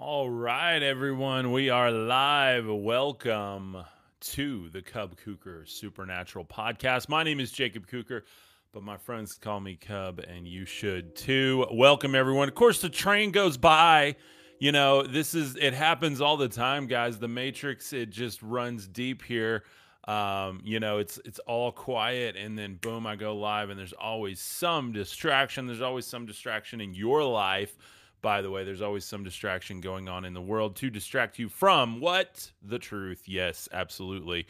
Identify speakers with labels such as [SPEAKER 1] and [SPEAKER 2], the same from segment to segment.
[SPEAKER 1] All right, everyone, we are live. Welcome to the Cub Kuker Supernatural Podcast. My name is Jacob Kuker, but my friends call me Cub, and you should too. Welcome, everyone. Of course, the train goes by. You know, this is it happens all the time, guys. The Matrix it just runs deep here. Um, you know, it's it's all quiet, and then boom, I go live, and there's always some distraction. There's always some distraction in your life by the way, there's always some distraction going on in the world to distract you from what? The truth. Yes, absolutely.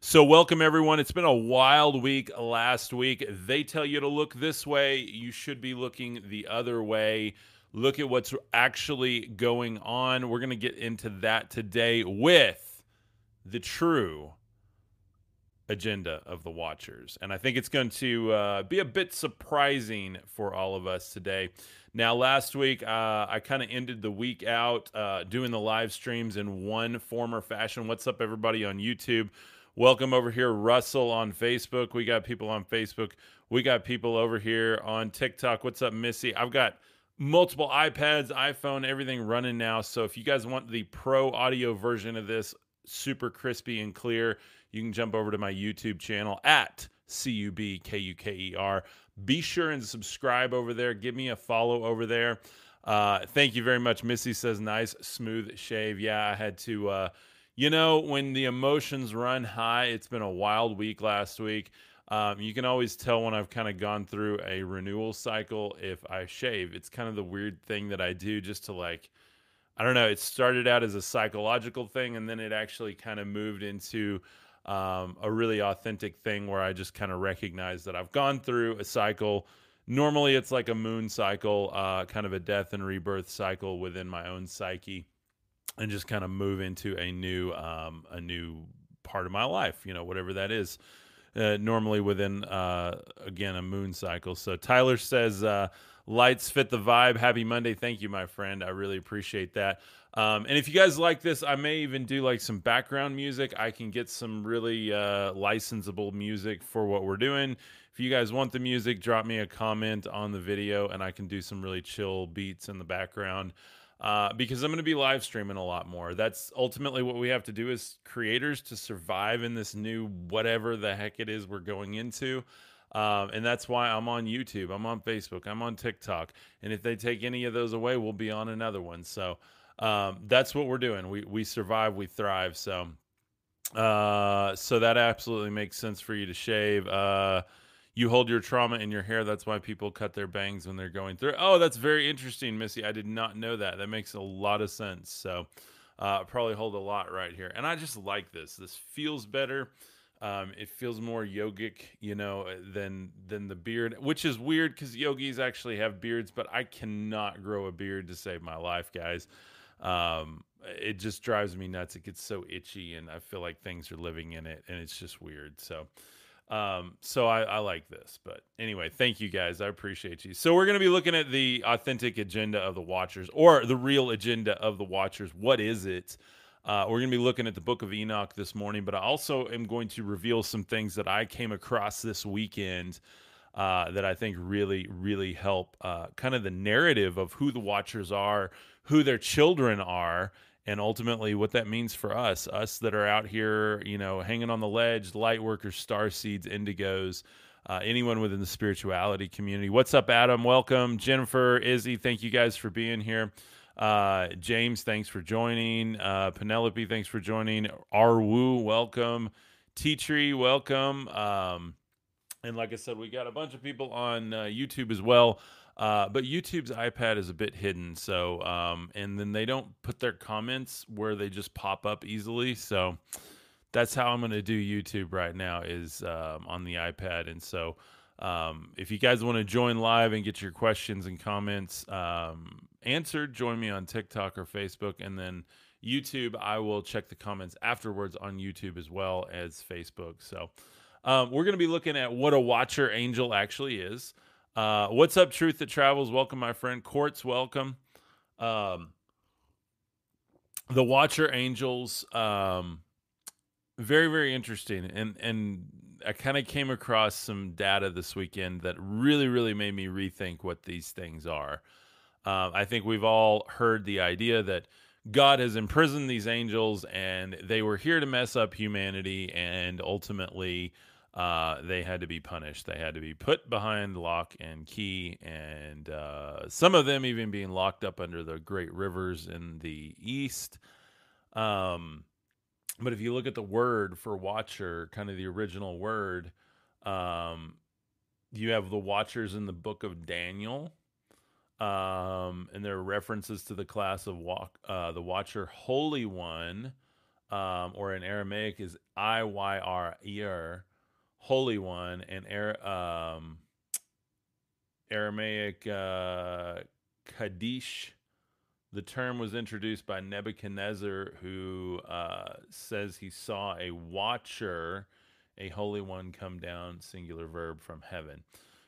[SPEAKER 1] So, welcome everyone. It's been a wild week last week. They tell you to look this way, you should be looking the other way. Look at what's actually going on. We're going to get into that today with the true agenda of the Watchers. And I think it's going to uh, be a bit surprising for all of us today. Now, last week, uh, I kind of ended the week out uh, doing the live streams in one form or fashion. What's up, everybody on YouTube? Welcome over here, Russell on Facebook. We got people on Facebook. We got people over here on TikTok. What's up, Missy? I've got multiple iPads, iPhone, everything running now. So if you guys want the pro audio version of this, super crispy and clear, you can jump over to my YouTube channel at C U B K U K E R. Be sure and subscribe over there. Give me a follow over there. Uh, thank you very much. Missy says, nice, smooth shave. Yeah, I had to, uh, you know, when the emotions run high, it's been a wild week last week. Um, you can always tell when I've kind of gone through a renewal cycle if I shave. It's kind of the weird thing that I do just to like, I don't know. It started out as a psychological thing and then it actually kind of moved into um, a really authentic thing where I just kind of recognize that I've gone through a cycle. Normally, it's like a moon cycle, uh, kind of a death and rebirth cycle within my own psyche, and just kind of move into a new, um, a new part of my life. You know, whatever that is. Uh, normally within uh, again a moon cycle. So Tyler says uh, lights fit the vibe. Happy Monday. Thank you, my friend. I really appreciate that. Um, and if you guys like this, I may even do like some background music. I can get some really uh, licensable music for what we're doing. If you guys want the music, drop me a comment on the video and I can do some really chill beats in the background. Uh, because I'm going to be live streaming a lot more. That's ultimately what we have to do as creators to survive in this new whatever the heck it is we're going into. Um, and that's why I'm on YouTube, I'm on Facebook, I'm on TikTok. And if they take any of those away, we'll be on another one. So, um, that's what we're doing. We we survive, we thrive. So, uh, so that absolutely makes sense for you to shave. Uh, you hold your trauma in your hair. That's why people cut their bangs when they're going through. Oh, that's very interesting, Missy. I did not know that. That makes a lot of sense. So, uh, probably hold a lot right here. And I just like this. This feels better. Um, it feels more yogic, you know, than than the beard, which is weird because yogis actually have beards, but I cannot grow a beard to save my life, guys um, it just drives me nuts. It gets so itchy, and I feel like things are living in it, and it's just weird. So, um, so I, I like this. But anyway, thank you guys. I appreciate you. So we're going to be looking at the authentic agenda of the Watchers, or the real agenda of the Watchers. What is it? Uh, we're going to be looking at the book of Enoch this morning, but I also am going to reveal some things that I came across this weekend uh, that I think really, really help uh, kind of the narrative of who the Watchers are, who their children are and ultimately what that means for us us that are out here you know hanging on the ledge light workers star seeds indigos uh, anyone within the spirituality community. What's up adam? Welcome. Jennifer izzy thank you guys for being here. Uh, james thanks for joining. Uh, penelope thanks for joining. Arwu welcome. Tea tree welcome. Um, and like i said we got a bunch of people on uh, youtube as well uh, but YouTube's iPad is a bit hidden, so um, and then they don't put their comments where they just pop up easily. So that's how I'm going to do YouTube right now is um, on the iPad. And so um, if you guys want to join live and get your questions and comments um, answered, join me on TikTok or Facebook, and then YouTube. I will check the comments afterwards on YouTube as well as Facebook. So um, we're going to be looking at what a watcher angel actually is. Uh, what's up, Truth That Travels? Welcome, my friend. Courts, welcome. Um, the Watcher Angels, um, very, very interesting. And, and I kind of came across some data this weekend that really, really made me rethink what these things are. Uh, I think we've all heard the idea that God has imprisoned these angels, and they were here to mess up humanity, and ultimately, uh, they had to be punished. They had to be put behind lock and key, and uh, some of them even being locked up under the great rivers in the east. Um, but if you look at the word for watcher, kind of the original word, um, you have the watchers in the book of Daniel. Um, and there are references to the class of walk, uh, the watcher, holy one, um, or in Aramaic is I Y R E holy one, and um, Aramaic uh, Kaddish the term was introduced by Nebuchadnezzar, who uh, says he saw a watcher, a holy one, come down, singular verb, from heaven.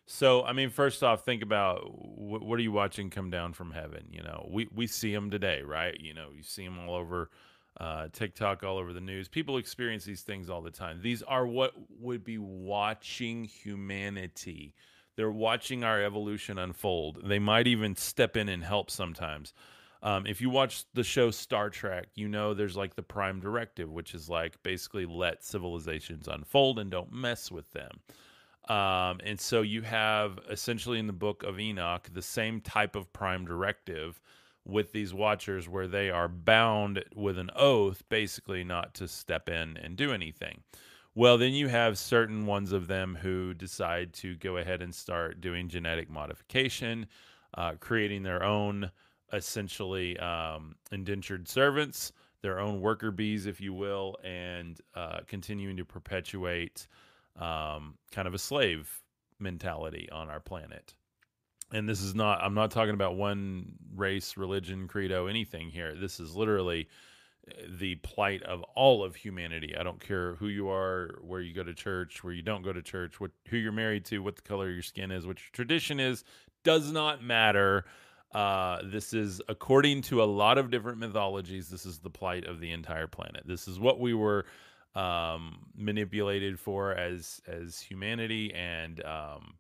[SPEAKER 1] So, I mean, first off, think about wh- what are you watching come down from heaven? You know, we, we see them today, right? You know, you see them all over uh, TikTok, all over the news. People experience these things all the time. These are what would be watching humanity. They're watching our evolution unfold. They might even step in and help sometimes. Um, if you watch the show Star Trek, you know there's like the prime directive, which is like basically let civilizations unfold and don't mess with them. Um, and so you have essentially in the book of Enoch the same type of prime directive with these watchers where they are bound with an oath basically not to step in and do anything. Well, then you have certain ones of them who decide to go ahead and start doing genetic modification, uh, creating their own essentially um, indentured servants, their own worker bees, if you will, and uh, continuing to perpetuate um, kind of a slave mentality on our planet. And this is not, I'm not talking about one race, religion, credo, anything here. This is literally uh, the plight of all of humanity. I don't care who you are, where you go to church, where you don't go to church, what who you're married to, what the color of your skin is, what your tradition is, does not matter. Uh, this is, according to a lot of different mythologies, this is the plight of the entire planet. This is what we were um, manipulated for as as humanity, and um,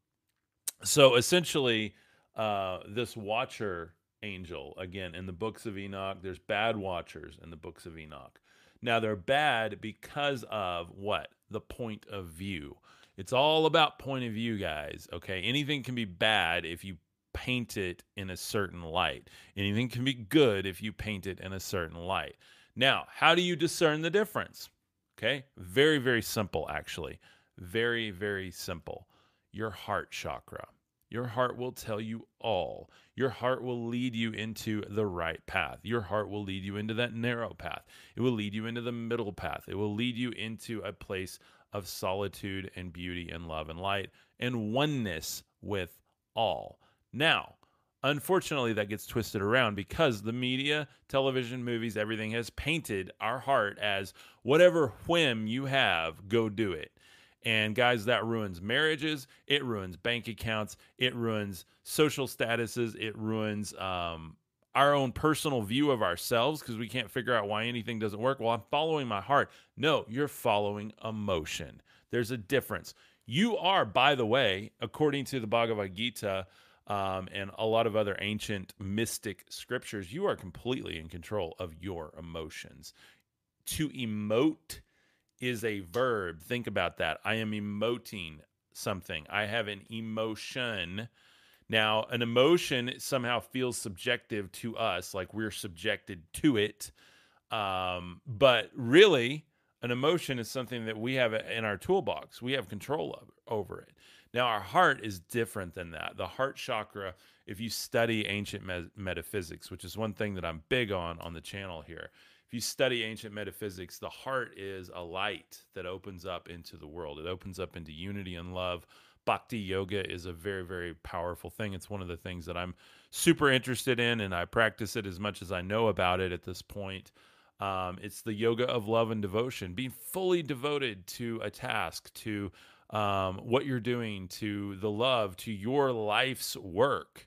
[SPEAKER 1] so essentially, uh, this Watcher angel again in the books of Enoch. There's bad Watchers in the books of Enoch. Now they're bad because of what the point of view. It's all about point of view, guys. Okay, anything can be bad if you paint it in a certain light. Anything can be good if you paint it in a certain light. Now, how do you discern the difference? Okay, very, very simple, actually. Very, very simple. Your heart chakra. Your heart will tell you all. Your heart will lead you into the right path. Your heart will lead you into that narrow path. It will lead you into the middle path. It will lead you into a place of solitude and beauty and love and light and oneness with all. Now, unfortunately, that gets twisted around because the media, television, movies, everything has painted our heart as whatever whim you have, go do it. And guys, that ruins marriages. It ruins bank accounts. It ruins social statuses. It ruins um, our own personal view of ourselves because we can't figure out why anything doesn't work. Well, I'm following my heart. No, you're following emotion. There's a difference. You are, by the way, according to the Bhagavad Gita, um, and a lot of other ancient mystic scriptures, you are completely in control of your emotions. To emote is a verb. Think about that. I am emoting something, I have an emotion. Now, an emotion somehow feels subjective to us, like we're subjected to it. Um, but really, an emotion is something that we have in our toolbox. We have control of, over it. Now, our heart is different than that. The heart chakra, if you study ancient me- metaphysics, which is one thing that I'm big on on the channel here, if you study ancient metaphysics, the heart is a light that opens up into the world. It opens up into unity and love. Bhakti yoga is a very, very powerful thing. It's one of the things that I'm super interested in, and I practice it as much as I know about it at this point. Um, it's the yoga of love and devotion, being fully devoted to a task, to um, what you're doing, to the love, to your life's work.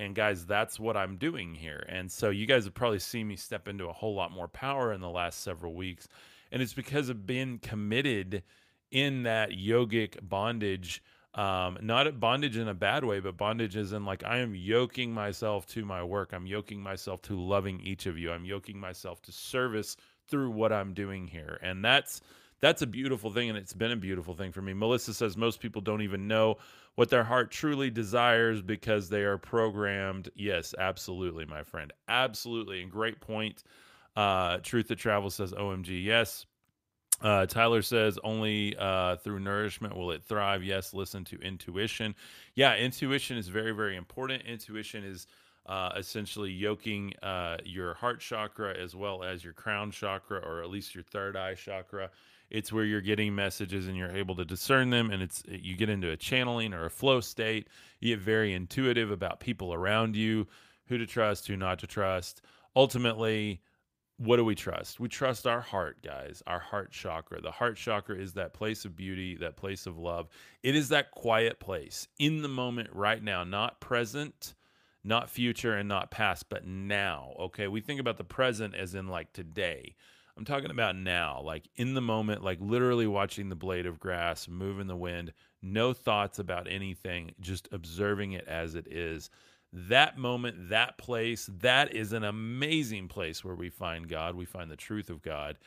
[SPEAKER 1] And guys, that's what I'm doing here. And so you guys have probably seen me step into a whole lot more power in the last several weeks. And it's because of being committed in that yogic bondage Um, not bondage in a bad way, but bondage is in like I am yoking myself to my work. I'm yoking myself to loving each of you. I'm yoking myself to service through what I'm doing here. And that's that's a beautiful thing and it's been a beautiful thing for me. Melissa says most people don't even know what their heart truly desires because they are programmed. Yes, absolutely, my friend. Absolutely. And great point. Uh, Truth that Travel says OMG. Yes. Uh, Tyler says only uh, through nourishment will it thrive. Yes, listen to intuition. Yeah, intuition is very, very important. Intuition is uh, essentially yoking uh, your heart chakra as well as your crown chakra, or at least your third eye chakra. It's where you're getting messages and you're able to discern them, and it's you get into a channeling or a flow state. You get very intuitive about people around you, who to trust, who not to trust. Ultimately, what do we trust? We trust our heart, guys, our heart chakra. The heart chakra is that place of beauty, that place of love. It is that quiet place in the moment right now, not present, not future, and not past, but now. Okay. We think about the present as in like today. I'm talking about now, like in the moment, like literally watching the blade of grass move in the wind, no thoughts about anything, just observing it as it is that moment, that place, that is an amazing place where we find God. We find the truth of God.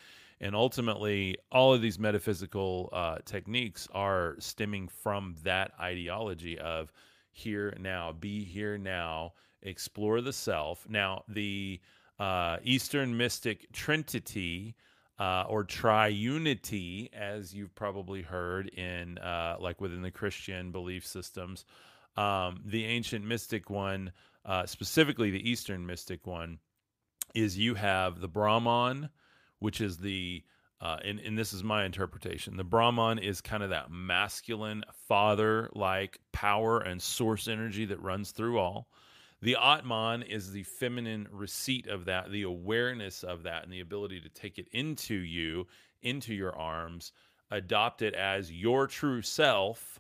[SPEAKER 1] And ultimately, all of these metaphysical uh, techniques are stemming from that ideology of here now, be here now, explore the self. Now, the uh, Eastern mystic trinity uh, or triunity, as you've probably heard in uh, like within the Christian belief systems, um, the ancient mystic one, uh, specifically the Eastern mystic one, is you have the Brahman, which is the uh, and, and this is my interpretation. The Brahman is kind of that masculine, father like power and source energy that runs through all. The Atman is the feminine receipt of that, the awareness of that, and the ability to take it into you, into your arms, adopt it as your true self,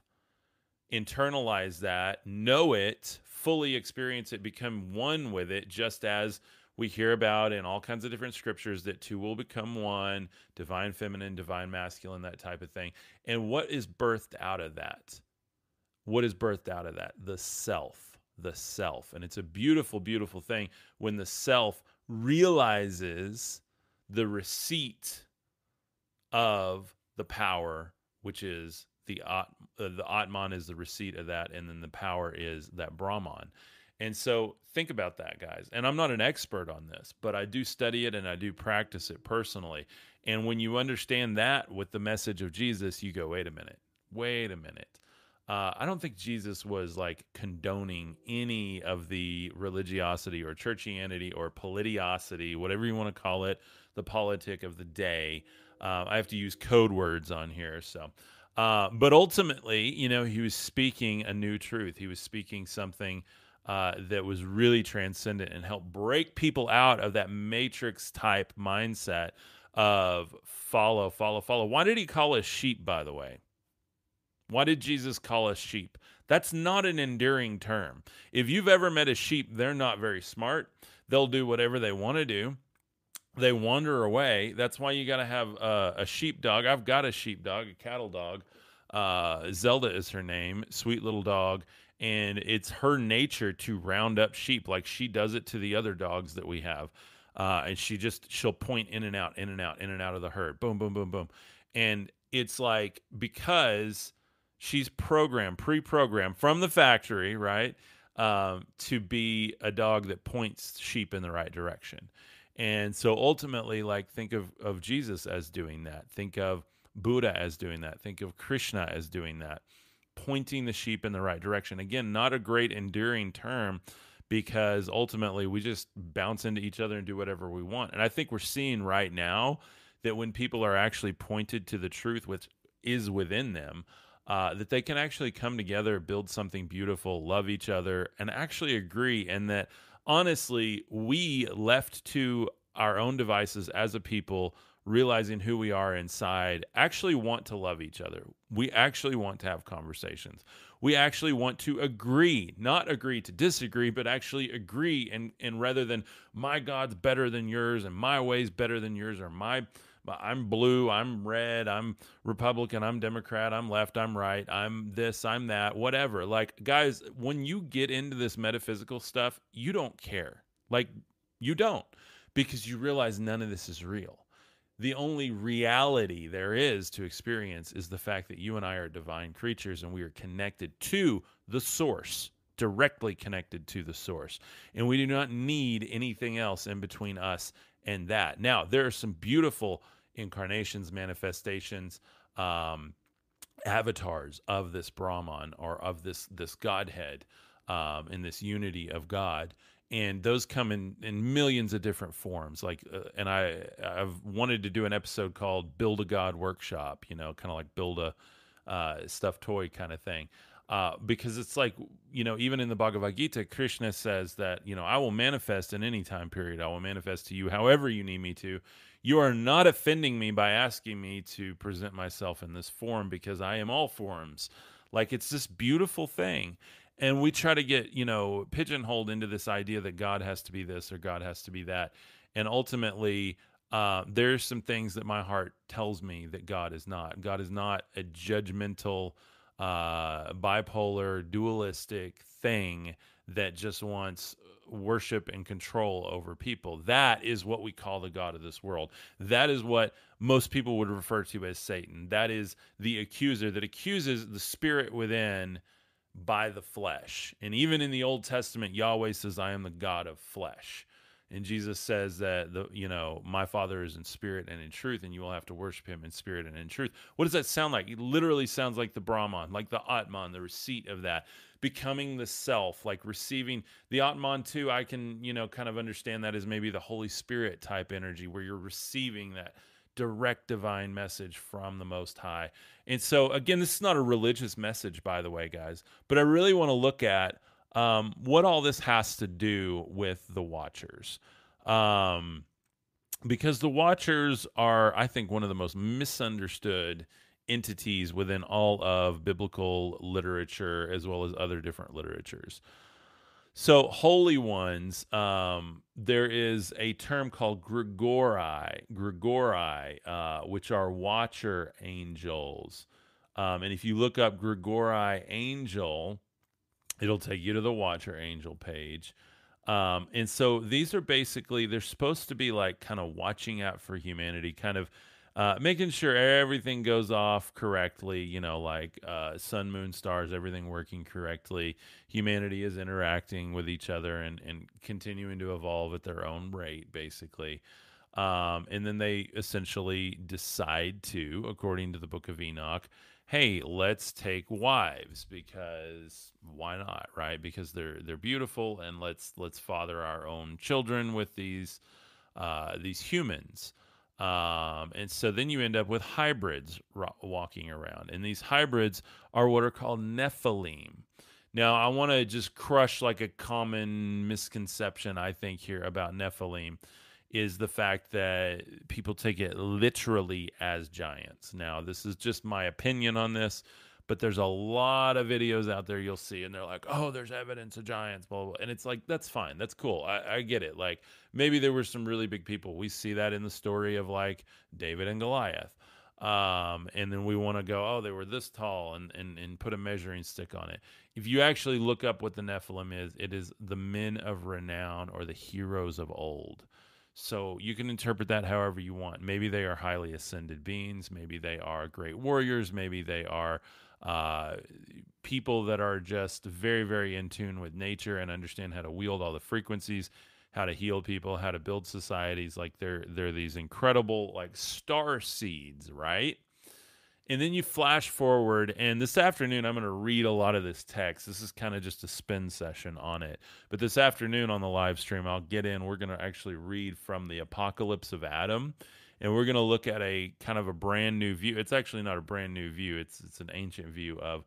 [SPEAKER 1] internalize that, know it, fully experience it, become one with it, just as we hear about in all kinds of different scriptures that two will become one divine feminine, divine masculine, that type of thing. And what is birthed out of that? What is birthed out of that? The self, the self. And it's a beautiful, beautiful thing when the self realizes the receipt of the power, which is the uh, the Atman is the receipt of that, and then the power is that Brahman. And so think about that, guys. And I'm not an expert on this, but I do study it and I do practice it personally. And when you understand that with the message of Jesus, you go, wait a minute, wait a minute. Uh, I don't think Jesus was like condoning any of the religiosity or churchianity or politiosity, whatever you want to call it, the politic of the day. Uh, I have to use code words on here. So uh, but ultimately, you know, he was speaking a new truth. He was speaking something uh, that was really transcendent and helped break people out of that matrix type mindset of follow, follow, follow. Why did he call us sheep, by the way? Why did Jesus call us sheep? That's not an enduring term. If you've ever met a sheep, they're not very smart. They'll do whatever they want to do they wander away. That's why you got to have uh, a sheepdog. I've got a sheepdog, a cattle dog. Uh, Zelda is her name, sweet little dog, and it's her nature to round up sheep like she does it to the other dogs that we have. Uh, and she just she'll point in and out, in and out, in and out of the herd. Boom, boom, boom, boom. And it's like because she's programmed, pre-programmed from the factory, right, um, to be a dog that points sheep in the right direction. And so ultimately, like think of, of Jesus as doing that. Think of Buddha as doing that. Think of Krishna as doing that, pointing the sheep in the right direction. Again, not a great enduring term because ultimately we just bounce into each other and do whatever we want. And I think we're seeing right now that when people are actually pointed to the truth which is within them, uh, that they can actually come together, build something beautiful, love each other, and actually agree. And that honestly, we left to our own devices as a people, realizing who we are inside, actually want to love each other. We actually want to have conversations. We actually want to agree, not agree to disagree, but actually agree. And, and rather than my God's better than yours and my way's better than yours or my I'm blue, I'm red, I'm Republican, I'm Democrat, I'm left, I'm right, I'm this, I'm that, whatever. Like, guys, when you get into this metaphysical stuff, you don't care. Like, you don't because you realize none of this is real. The only reality there is to experience is the fact that you and I are divine creatures and we are connected to the source directly connected to the source. And we do not need anything else in between us and that. Now, there are some beautiful incarnations, manifestations, um, avatars of this Brahman or of this this Godhead um, in this unity of God. And those come in, in millions of different forms. Like, uh, and I I've wanted to do an episode called "Build a God Workshop." You know, kind of like build a uh, stuffed toy kind of thing uh, because it's like you know even in the bhagavad gita krishna says that you know i will manifest in any time period. I will manifest to you however you need me to. You are not offending me by asking me to present myself in this form because i am all forms. Like it's this beautiful thing. And we try to get you know pigeonholed into this idea that god has to be this or god has to be that. And ultimately uh, there's some things that my heart tells me that god is not. God is not a judgmental uh, bipolar, dualistic thing that just wants worship and control over people. That is what we call the God of this world. That is what most people would refer to as Satan. That is the accuser that accuses the spirit within by the flesh. And even in the Old Testament, Yahweh says, I am the God of flesh and Jesus says that the you know my Father is in spirit and in truth, and you will have to worship Him in spirit and in truth. What does that sound like? It literally sounds like the Brahman, like the Atman, the receipt of that, becoming the self, like receiving the Atman too. I can you know kind of understand that as maybe the Holy Spirit type energy, where you're receiving that direct divine message from the Most High. And so again, this is not a religious message, by the way, guys, but I really want to look at um, what all this has to do with the Watchers. Um, because the Watchers are, I think, one of the most misunderstood entities within all of biblical literature as well as other different literatures. So, holy ones, um, there is a term called Grigori, Grigori, uh, which are watcher angels. Um, and if you look up Grigori angel, it'll take you to the Watcher Angel page. Um, and so these are basically they're supposed to be like kind of watching out for humanity, kind of uh, making sure everything goes off correctly. You know, like uh, sun, moon, stars, everything working correctly. Humanity is interacting with each other and and continuing to evolve at their own rate, basically. Um, and then they essentially decide to, according to the Book of Enoch, hey, let's take wives because why not, right? Because they're they're beautiful, and let's let's father our own children with these uh, these humans. Um, and so then you end up with hybrids ro- walking around, and these hybrids are what are called Nephilim. Now, I want to just crush like a common misconception I think here about Nephilim is the fact that people take it literally as giants. Now, this is just my opinion on this, but there's a lot of videos out there you'll see, and they're like, oh, there's evidence of giants, blah, blah. And it's like, that's fine. That's cool. I, I get it. Like, maybe there were some really big people. We see that in the story of like David and Goliath. Um, and then we want to go, oh, they were this tall and, and, and put a measuring stick on it. If you actually look up what the Nephilim is, it is the men of renown or the heroes of old. So you can interpret that however you want. Maybe they are highly ascended beings. Maybe they are great warriors. Maybe they are uh, people that are just very, very in tune with nature and understand how to wield all the frequencies, how to heal people, how to build societies. Like they're they're these incredible like star seeds, right? And then you flash forward, and this afternoon I'm going to read a lot of this text. This is kind of just a spin session on it. But this afternoon on the live stream, I'll get in. We're going to actually read from the Apocalypse of Adam, and we're going to look at a kind of a brand new view. It's actually not a brand new view. It's it's an ancient view of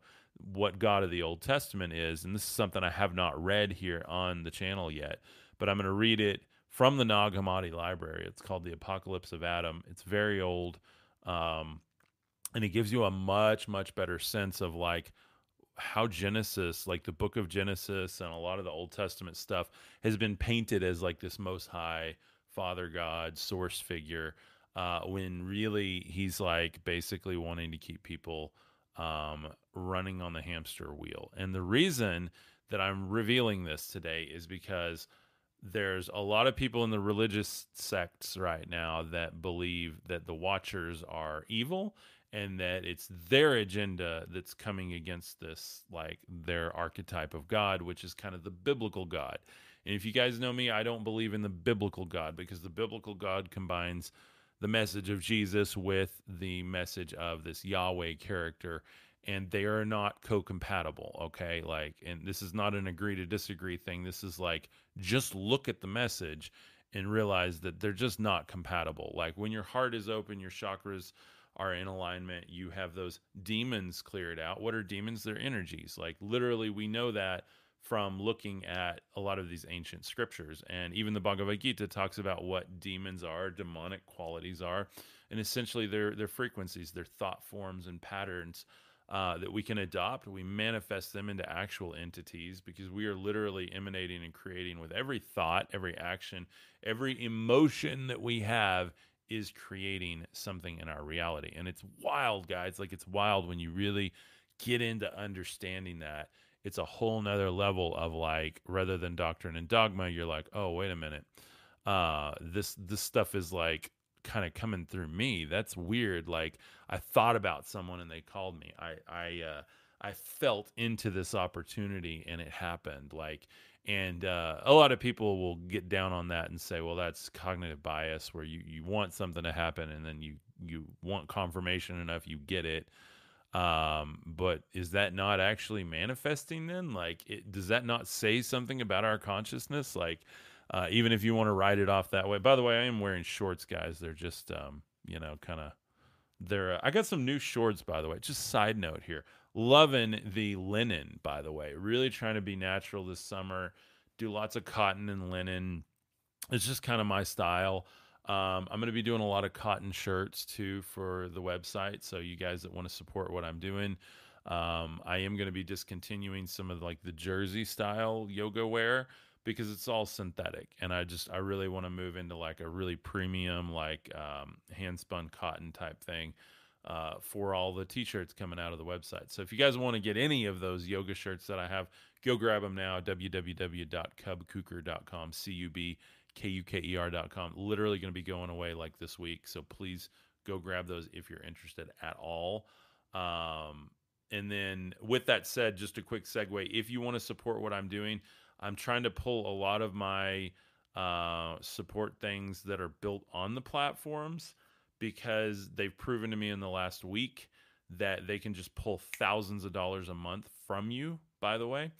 [SPEAKER 1] what God of the Old Testament is, and this is something I have not read here on the channel yet. But I'm going to read it from the Nag Hammadi library. It's called the Apocalypse of Adam. It's very old. Um, and it gives you a much much better sense of like how Genesis, like the book of Genesis and a lot of the Old Testament stuff, has been painted as like this most high Father God source figure. uh, when really he's like basically wanting to keep people um, running on the hamster wheel. And the reason that I'm revealing this today is because there's a lot of people in the religious sects right now that believe that the watchers are evil and that it's their agenda that's coming against this like their archetype of god which is kind of the biblical god. And if you guys know me i don't believe in the biblical god because the biblical god combines the message of jesus with the message of this yahweh character and they are not co-compatible okay? Like and this is not an agree to disagree thing. This is like just look at the message and realize that they're just not compatible. Like when your heart is open your chakras are in alignment you have those demons cleared out. What are demons? They're energies. Like literally we know that from looking at a lot of these ancient scriptures. And even the bhagavad gita talks about what demons are demonic qualities are and essentially they're, they're frequencies they're thought forms and patterns uh, that we can adopt. We manifest them into actual entities because we are literally emanating and creating with every thought, every action, every emotion that we have is creating something in our reality. And it's wild, guys. Like it's wild when you really get into understanding that. It's a whole nother level of like, rather than doctrine and dogma, you're like, oh, wait a minute. Uh, this this stuff is like kind of coming through me. That's weird. Like I thought about someone and they called me. I I uh, I felt into this opportunity and it happened. Like and uh, a lot of people will get down on that and say, well, that's cognitive bias, where you you want something to happen and then you you want confirmation enough, you get it. Um, but is that not actually manifesting then? Like, it, does that not say something about our consciousness? Like, uh, even if you want to write it off that way. By the way, I am wearing shorts, guys. They're just, um, you know, kind of. They're. Uh, I got some new shorts, by the way. Just side note here. Loving the linen, by the way. Really trying to be natural this summer. Do lots of cotton and linen. It's just kind of my style. Um, I'm going to be doing a lot of cotton shirts too for the website. So you guys that want to support what I'm doing, um, I am going to be discontinuing some of like the jersey style yoga wear because it's all synthetic and i just i really want to move into like a really premium like um, hand spun cotton type thing uh, for all the t-shirts coming out of the website. So if you guys want to get any of those yoga shirts that i have go grab them now www.cubkuker.com c-u-b-k-u-k-e-r.com literally going to be going away like this week so please go grab those if you're interested at all. Um, and then with that said just a quick segue if you want to support what i'm doing I'm trying to pull a lot of my uh, support things that are built on the platforms because they've proven to me in the last week that they can just pull thousands of dollars a month from you, by the way.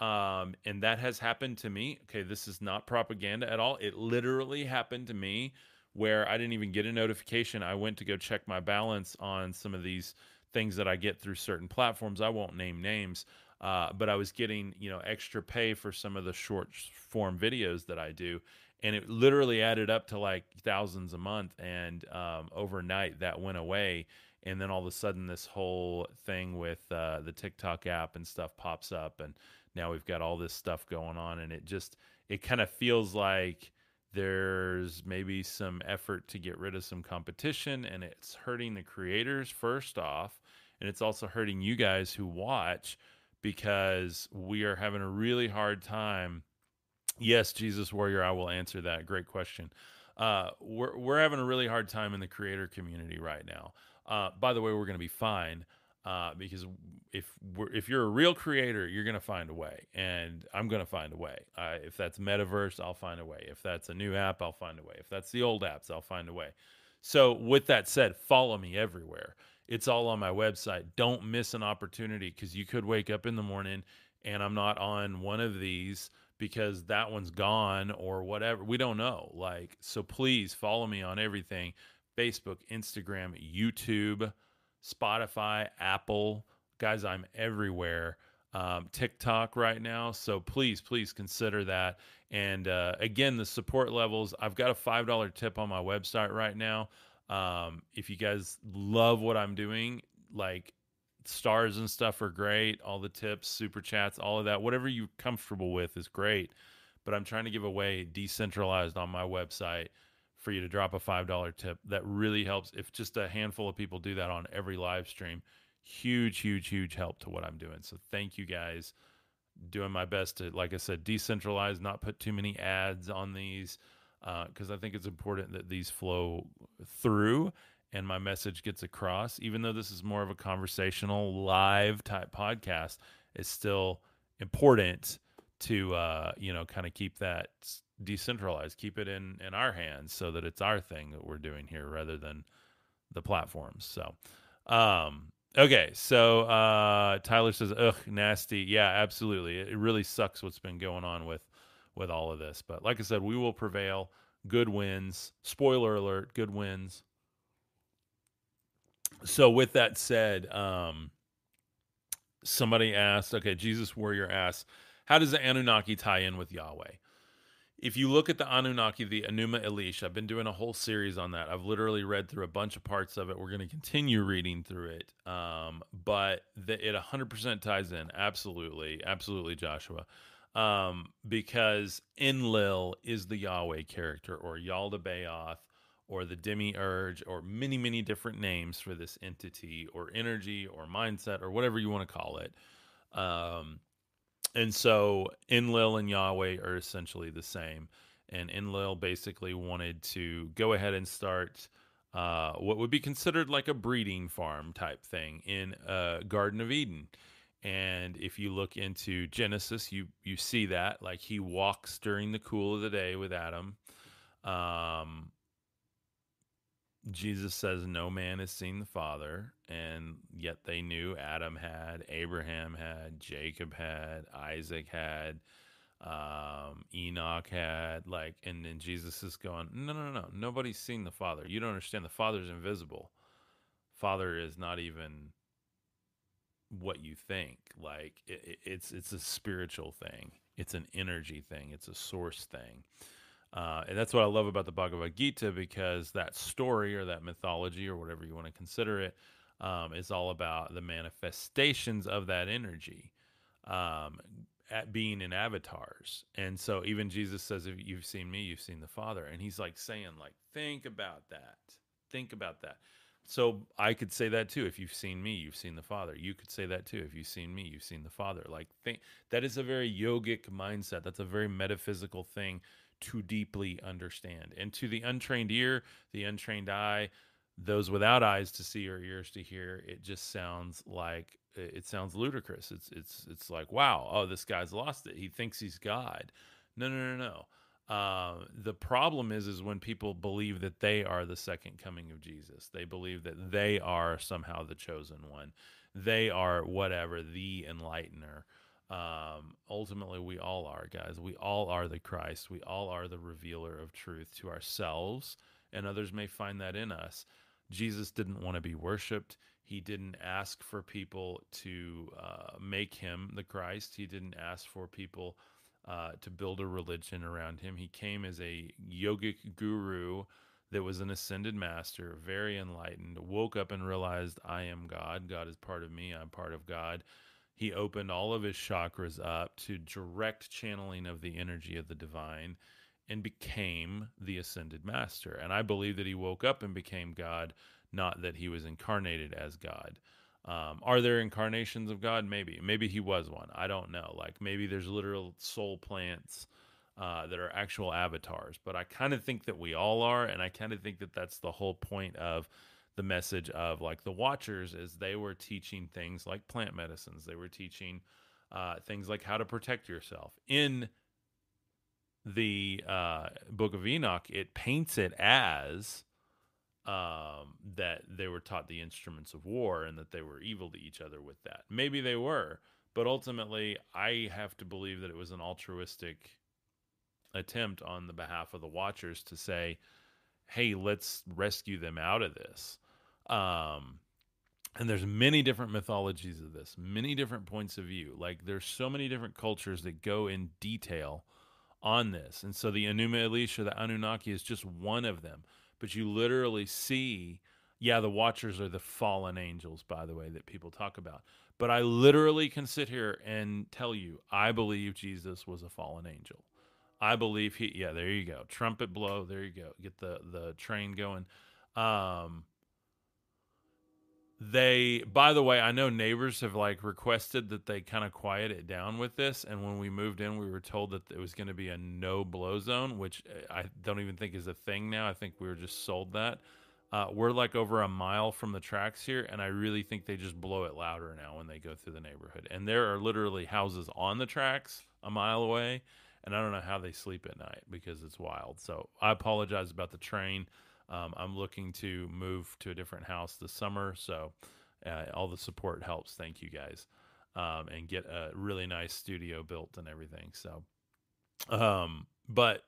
[SPEAKER 1] Um, and that has happened to me. Okay, this is not propaganda at all. It literally happened to me where I didn't even get a notification. I went to go check my balance on some of these things that I get through certain platforms. I won't name names, uh, but I was getting you know extra pay for some of the short form videos that I do, and it literally added up to like thousands a month. And um, overnight that went away, and then all of a sudden this whole thing with uh, the TikTok app and stuff pops up, and now we've got all this stuff going on, and it just it kind of feels like there's maybe some effort to get rid of some competition and it's hurting the creators first off and it's also hurting you guys who watch because we are having a really hard time. Yes, Jesus Warrior, I will answer that. Great question. Uh, we're we're having a really hard time in the creator community right now. Uh, by the way, we're going to be fine uh, because if we're, if you're a real creator, you're going to find a way, and I'm going to find a way. if that's metaverse, I'll find a way. If that's a new app, I'll find a way. If that's the old apps, I'll find a way. So, with that said, follow me everywhere. It's all on my website. Don't miss an opportunity because you could wake up in the morning and I'm not on one of these because that one's gone or whatever. We don't know. Like, so please follow me on everything Facebook, Instagram, YouTube, Spotify, Apple. Guys, I'm everywhere. Um, TikTok right now. So please, please consider that. And uh, again, the support levels, I've got a $5 tip on my website right now. Um, if you guys love what I'm doing, like stars and stuff are great. All the tips, super chats, all of that, whatever you're comfortable with is great. But I'm trying to give away decentralized on my website for you to drop a $5 tip. That really helps. If just a handful of people do that on every live stream, huge, huge, huge help to what I'm doing. So thank you guys. Doing my best to, like I said, decentralize, not put too many ads on these, because uh, I think it's important that these flow through and my message gets across. Even though this is more of a conversational, live type podcast, it's still important to, uh, you know, kind of keep that decentralized, keep it in in our hands, so that it's our thing that we're doing here rather than the platforms. So, um, Okay, so uh, Tyler says, "Ugh, nasty." Yeah, absolutely. It really sucks what's been going on with with all of this. But like I said, we will prevail. Good wins. Spoiler alert: good wins. So with that said, um, somebody asked, "Okay, Jesus Warrior asks, how does the Anunnaki tie in with Yahweh?" if you look at the Anunnaki, the Enuma Elish, I've been doing a whole series on that. I've literally read through a bunch of parts of it. We're going to continue reading through it. Um, but the, it 100% ties in. Absolutely. Absolutely, Joshua. Um, because Enlil is the Yahweh character or Yaldabaoth or the demiurge or many, many different names for this entity or energy or mindset or whatever you want to call it. Um, and so Enlil and Yahweh are essentially the same. And Enlil basically wanted to go ahead and start uh, what would be considered like a breeding farm type thing in uh, Garden of Eden. And if you look into Genesis, you you see that like he walks during the cool of the day with Adam. Um, Jesus says, No man has seen the Father, and yet they knew Adam had, Abraham had, Jacob had, Isaac had, um, Enoch had, like, and then Jesus is going, No, no, no, no, nobody's seen the Father. You don't understand. The Father's invisible. Father is not even what you think. Like, it, it's it's a spiritual thing. It's an energy thing. It's a source thing. Uh, and that's what I love about the Bhagavad Gita because that story or that mythology or whatever you want to consider it um, is all about the manifestations of that energy um, at being in avatars. And so even Jesus says, if you've seen me, you've seen the Father. And he's like saying, like, think about that. Think about that. So I could say that too. If you've seen me, you've seen the Father. You could say that too. If you've seen me, you've seen the Father. Like think that is a very yogic mindset. That's a very metaphysical thing to deeply understand. And to the untrained ear, the untrained eye, those without eyes to see or ears to hear, it just sounds like it sounds ludicrous. It's it's it's like, wow, oh, this guy's lost it. He thinks he's God. No, no, no, no. Uh, the problem is, is when people believe that they are the second coming of Jesus. They believe that they are somehow the chosen one. They are whatever the enlightener. Um, ultimately, we all are, guys. We all are the Christ. We all are the revealer of truth to ourselves, and others may find that in us. Jesus didn't want to be worshiped. He didn't ask for people to uh, make him the Christ. He didn't ask for people uh, to build a religion around him. He came as a yogic guru that was an ascended master, very enlightened, woke up and realized, I am God. God is part of me. I'm part of God he opened all of his chakras up to direct channeling of the energy of the divine and became the ascended master. And I believe that he woke up and became God, not that he was incarnated as God. Um, are there incarnations of God? Maybe. Maybe he was one. I don't know. Like maybe there's literal soul plants uh, that are actual avatars. But I kind of think that we all are. And I kind of think that that's the whole point of the message of like the watchers is they were teaching things like plant medicines they were teaching uh, things like how to protect yourself in the uh, book of enoch it paints it as um, that they were taught the instruments of war and that they were evil to each other with that maybe they were but ultimately i have to believe that it was an altruistic attempt on the behalf of the watchers to say hey let's rescue them out of this um, and there's many different mythologies of this, many different points of view. Like there's so many different cultures that go in detail on this. And so the Enuma Elish or the Anunnaki is just one of them. But you literally see, yeah, the Watchers are the fallen angels, by the way, that people talk about. But I literally can sit here and tell you, I believe Jesus was a fallen angel. I believe he. Yeah, there you go. Trumpet blow. There you go. Get the the train going. Um, they by the way i know neighbors have like requested that they kind of quiet it down with this and when we moved in we were told that it was going to be a no blow zone which uh, i don't even think is a thing now. I think we were just sold that. Uh, we're like over a mile from the tracks here and i really think they just blow it louder now when they go through the neighborhood. And there are literally houses on the tracks a mile away and i don't know how they sleep at night because it's wild. So i apologize about the train um, I'm looking to move to a different house this summer, so uh, all the support helps. Thank you guys, um, and get a really nice studio built and everything. So, um, but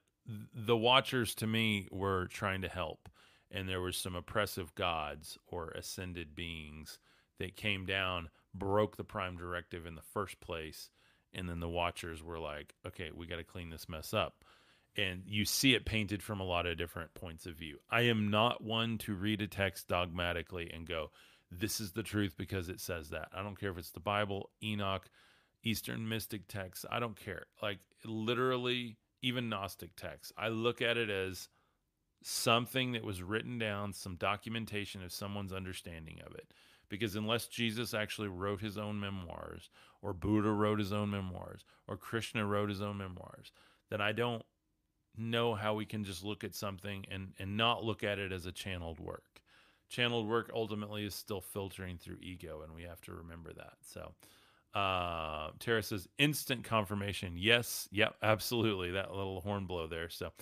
[SPEAKER 1] the watchers to me were trying to help, and there were some oppressive gods or ascended beings that came down, broke the prime directive in the first place, and then the watchers were like, "Okay, we got to clean this mess up." And you see it painted from a lot of different points of view. I am not one to read a text dogmatically and go, this is the truth because it says that. I don't care if it's the Bible, Enoch, Eastern mystic texts. I don't care. Like literally, even Gnostic texts. I look at it as something that was written down, some documentation of someone's understanding of it. Because unless Jesus actually wrote his own memoirs, or Buddha wrote his own memoirs, or Krishna wrote his own memoirs, then I don't know how we can just look at something and and not look at it as a channeled work. Channeled work ultimately is still filtering through ego, and we have to remember that. So, uh, Tara says instant confirmation. Yes, yep, absolutely. That little horn blow there. So,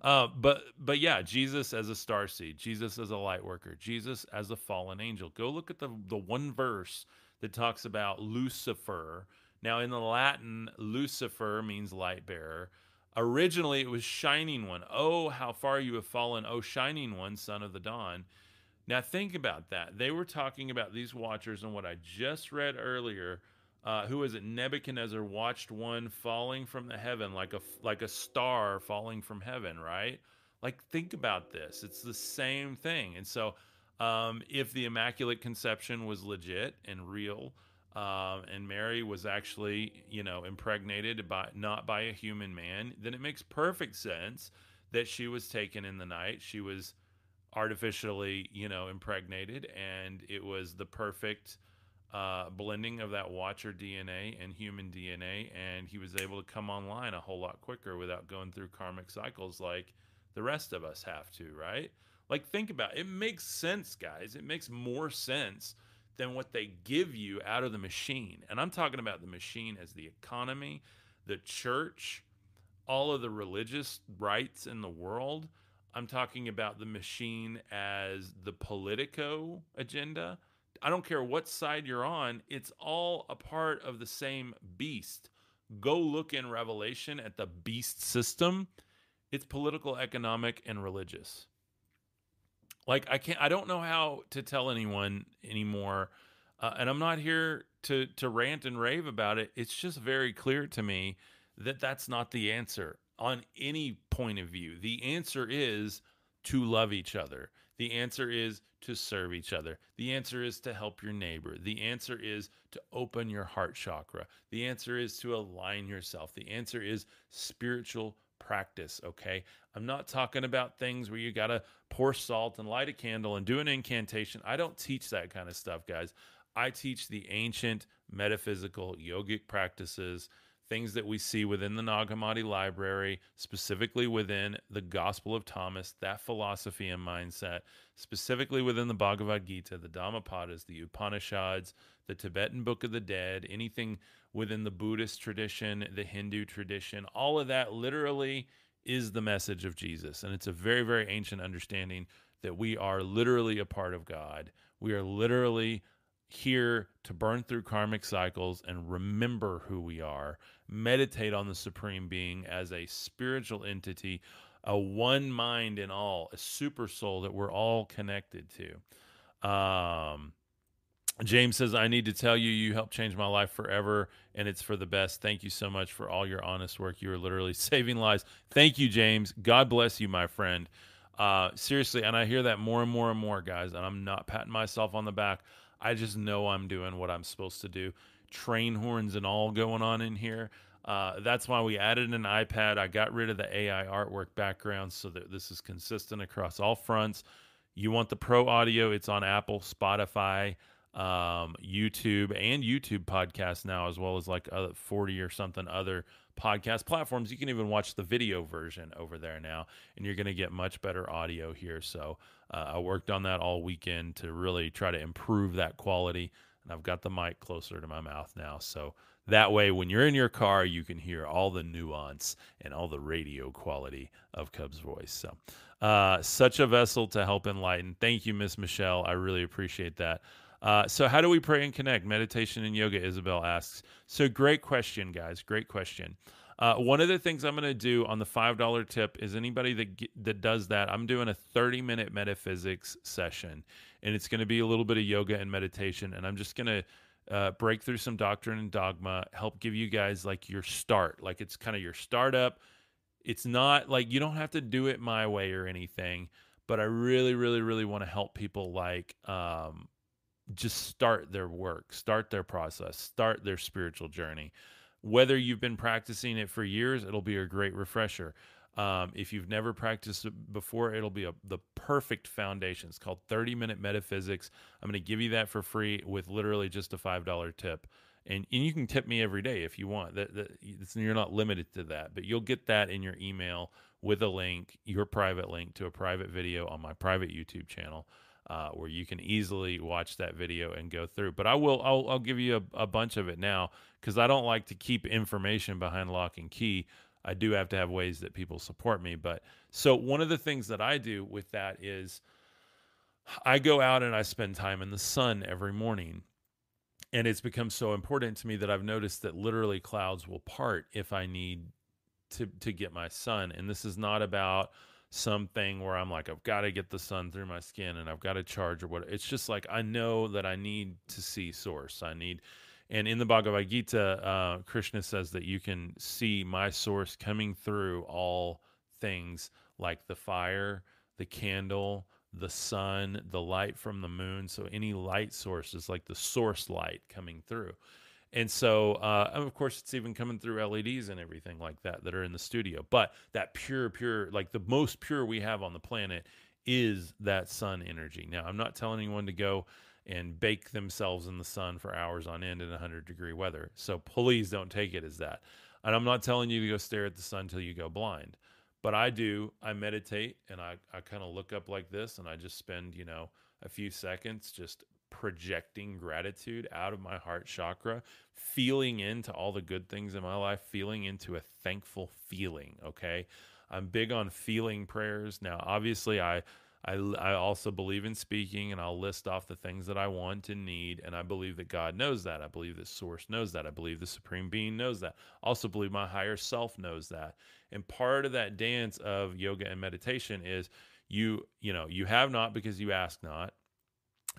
[SPEAKER 1] uh, but but yeah, Jesus as a star seed, Jesus as a light worker, Jesus as a fallen angel. Go look at the the one verse that talks about Lucifer. Now, in the Latin, Lucifer means light bearer. Originally, it was Shining One. Oh, how far you have fallen, oh, Shining One, son of the dawn. Now, think about that. They were talking about these watchers and what I just read earlier. Uh, who is it? Nebuchadnezzar watched one falling from the heaven like a like a star falling from heaven, right? Like think about this. It's the same thing. And so, um, if the Immaculate Conception was legit and real, um, and Mary was actually, you know, impregnated by not by a human man, then it makes perfect sense that she was taken in the night. She was artificially, you know, impregnated, and it was the perfect uh, blending of that Watcher DNA and human DNA, and he was able to come online a whole lot quicker without going through karmic cycles like the rest of us have to, right? Like, think about it. it makes sense, guys. It makes more sense than what they give you out of the machine. And I'm talking about the machine as the economy, the church, all of the religious rights in the world. I'm talking about the machine as the politico agenda. I don't care what side you're on, it's all a part of the same beast. Go look in Revelation at the beast system. It's political, economic, and religious. Like I can't I don't know how to tell anyone anymore. Uh, and I'm not here to to rant and rave about it. It's just very clear to me that that's not the answer on any point of view. The answer is to love each other. The answer is to serve each other. The answer is to help your neighbor. The answer is to open your heart chakra. The answer is to align yourself. The answer is spiritual practice, okay? I'm not talking about things where you got to pour salt and light a candle and do an incantation. I don't teach that kind of stuff, guys. I teach the ancient metaphysical yogic practices, things that we see within the Nag Hammadi library, specifically within the Gospel of Thomas, that philosophy and mindset, specifically within the Bhagavad Gita, the Dhammapadas, the Upanishads, the Tibetan Book of the Dead, anything within the Buddhist tradition, the Hindu tradition, all of that literally is the message of Jesus. And it's a very, very ancient understanding that we are literally a part of God. We are literally here to burn through karmic cycles and remember who we are, meditate on the Supreme Being as a spiritual entity, a one mind in all, a super soul that we're all connected to. Um, James says, I need to tell you, you helped change my life forever, and it's for the best. Thank you so much for all your honest work. You are literally saving lives. Thank you, James. God bless you, my friend. Uh, seriously, and I hear that more and more and more, guys, and I'm not patting myself on the back. I just know I'm doing what I'm supposed to do. Train horns and all going on in here. Uh, that's why we added an iPad. I got rid of the AI artwork background so that this is consistent across all fronts. You want the pro audio, it's on Apple, Spotify, um, YouTube, and YouTube podcasts now, as well as like 40 or something other podcast platforms. You can even watch the video version over there now, and you're going to get much better audio here. So uh, I worked on that all weekend to really try to improve that quality. And I've got the mic closer to my mouth now. So that way, when you're in your car, you can hear all the nuance and all the radio quality of Cub's voice. So, uh, such a vessel to help enlighten. Thank you, Miss Michelle. I really appreciate that. Uh, so, how do we pray and connect? Meditation and yoga, Isabel asks. So, great question, guys. Great question. Uh, one of the things I'm going to do on the five dollar tip is anybody that that does that, I'm doing a 30 minute metaphysics session, and it's going to be a little bit of yoga and meditation, and I'm just going to uh, break through some doctrine and dogma, help give you guys like your start, like it's kind of your startup. It's not like you don't have to do it my way or anything, but I really, really, really want to help people like um, just start their work, start their process, start their spiritual journey. Whether you've been practicing it for years, it'll be a great refresher. Um, if you've never practiced it before, it'll be a, the perfect foundation. It's called 30 Minute Metaphysics. I'm going to give you that for free with literally just a $5 tip. And, and you can tip me every day if you want. That, that you're not limited to that, but you'll get that in your email with a link, your private link to a private video on my private YouTube channel uh, where you can easily watch that video and go through. But I will, I'll, I'll give you a, a bunch of it now because I don't like to keep information behind lock and key. I do have to have ways that people support me. But so one of the things that I do with that is I go out and I spend time in the sun every morning. And it's become so important to me that I've noticed that literally clouds will part if I need to to get my sun. And this is not about something where I'm like, I've got to get the sun through my skin and I've got to charge or what. It's just like I know that I need to see source. I need, and in the Bhagavad Gita, uh, Krishna says that you can see my source coming through all things like the fire, the candle, the sun, the light from the moon. So any light source is like the source light coming through. And so, uh, of course, it's even coming through LEDs and everything like that that are in the studio. But that pure, pure, like the most pure we have on the planet is that sun energy. Now, I'm not telling anyone to go and bake themselves in the sun for hours on end in 100 degree weather. So please don't take it as that. And I'm not telling you to go stare at the sun till you go blind. But I do, I meditate and I, I kind of look up like this and I just spend, you know, a few seconds just projecting gratitude out of my heart chakra, feeling into all the good things in my life, feeling into a thankful feeling. Okay. I'm big on feeling prayers. Now, obviously, I. I, I also believe in speaking and I'll list off the things that I want and need. And I believe that God knows that. I believe that Source knows that. I believe the Supreme Being knows that. I also believe my higher self knows that. And part of that dance of yoga and meditation is you, you know, you have not because you ask not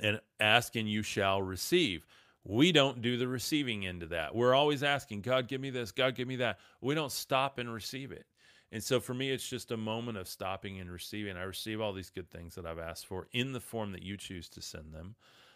[SPEAKER 1] and ask and you shall receive. We don't do the receiving end of that. We're always asking, God, give me this, God, give me that. We don't stop and receive it. And so for me, it's just a moment of stopping and receiving. I receive all these good things that I've asked for in the form that you choose to send them.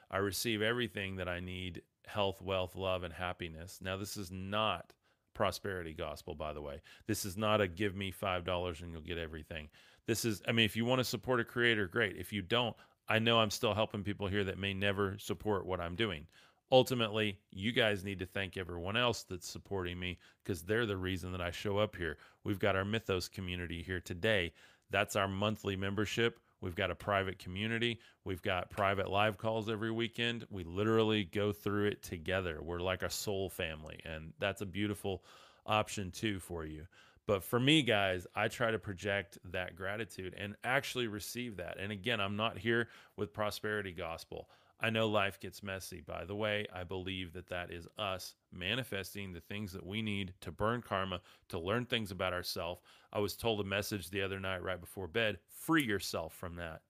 [SPEAKER 1] I receive everything that I need health, wealth, love, and happiness. Now, this is not prosperity gospel, by the way. This is not a give me $5 and you'll get everything. This is, I mean, if you want to support a creator, great. If you don't, I know I'm still helping people here that may never support what I'm doing. Ultimately, you guys need to thank everyone else that's supporting me because they're the reason that I show up here. We've got our Mythos community here today. That's our monthly membership. We've got a private community. We've got private live calls every weekend. We literally go through it together. We're like a soul family, and that's a beautiful option too for you. But for me, guys, I try to project that gratitude and actually receive that. And again, I'm not here with prosperity gospel. I know life gets messy. By the way, I believe that that is us manifesting the things that we need to burn karma, to learn things about ourselves. I was told a message the other night right before bed free yourself from that.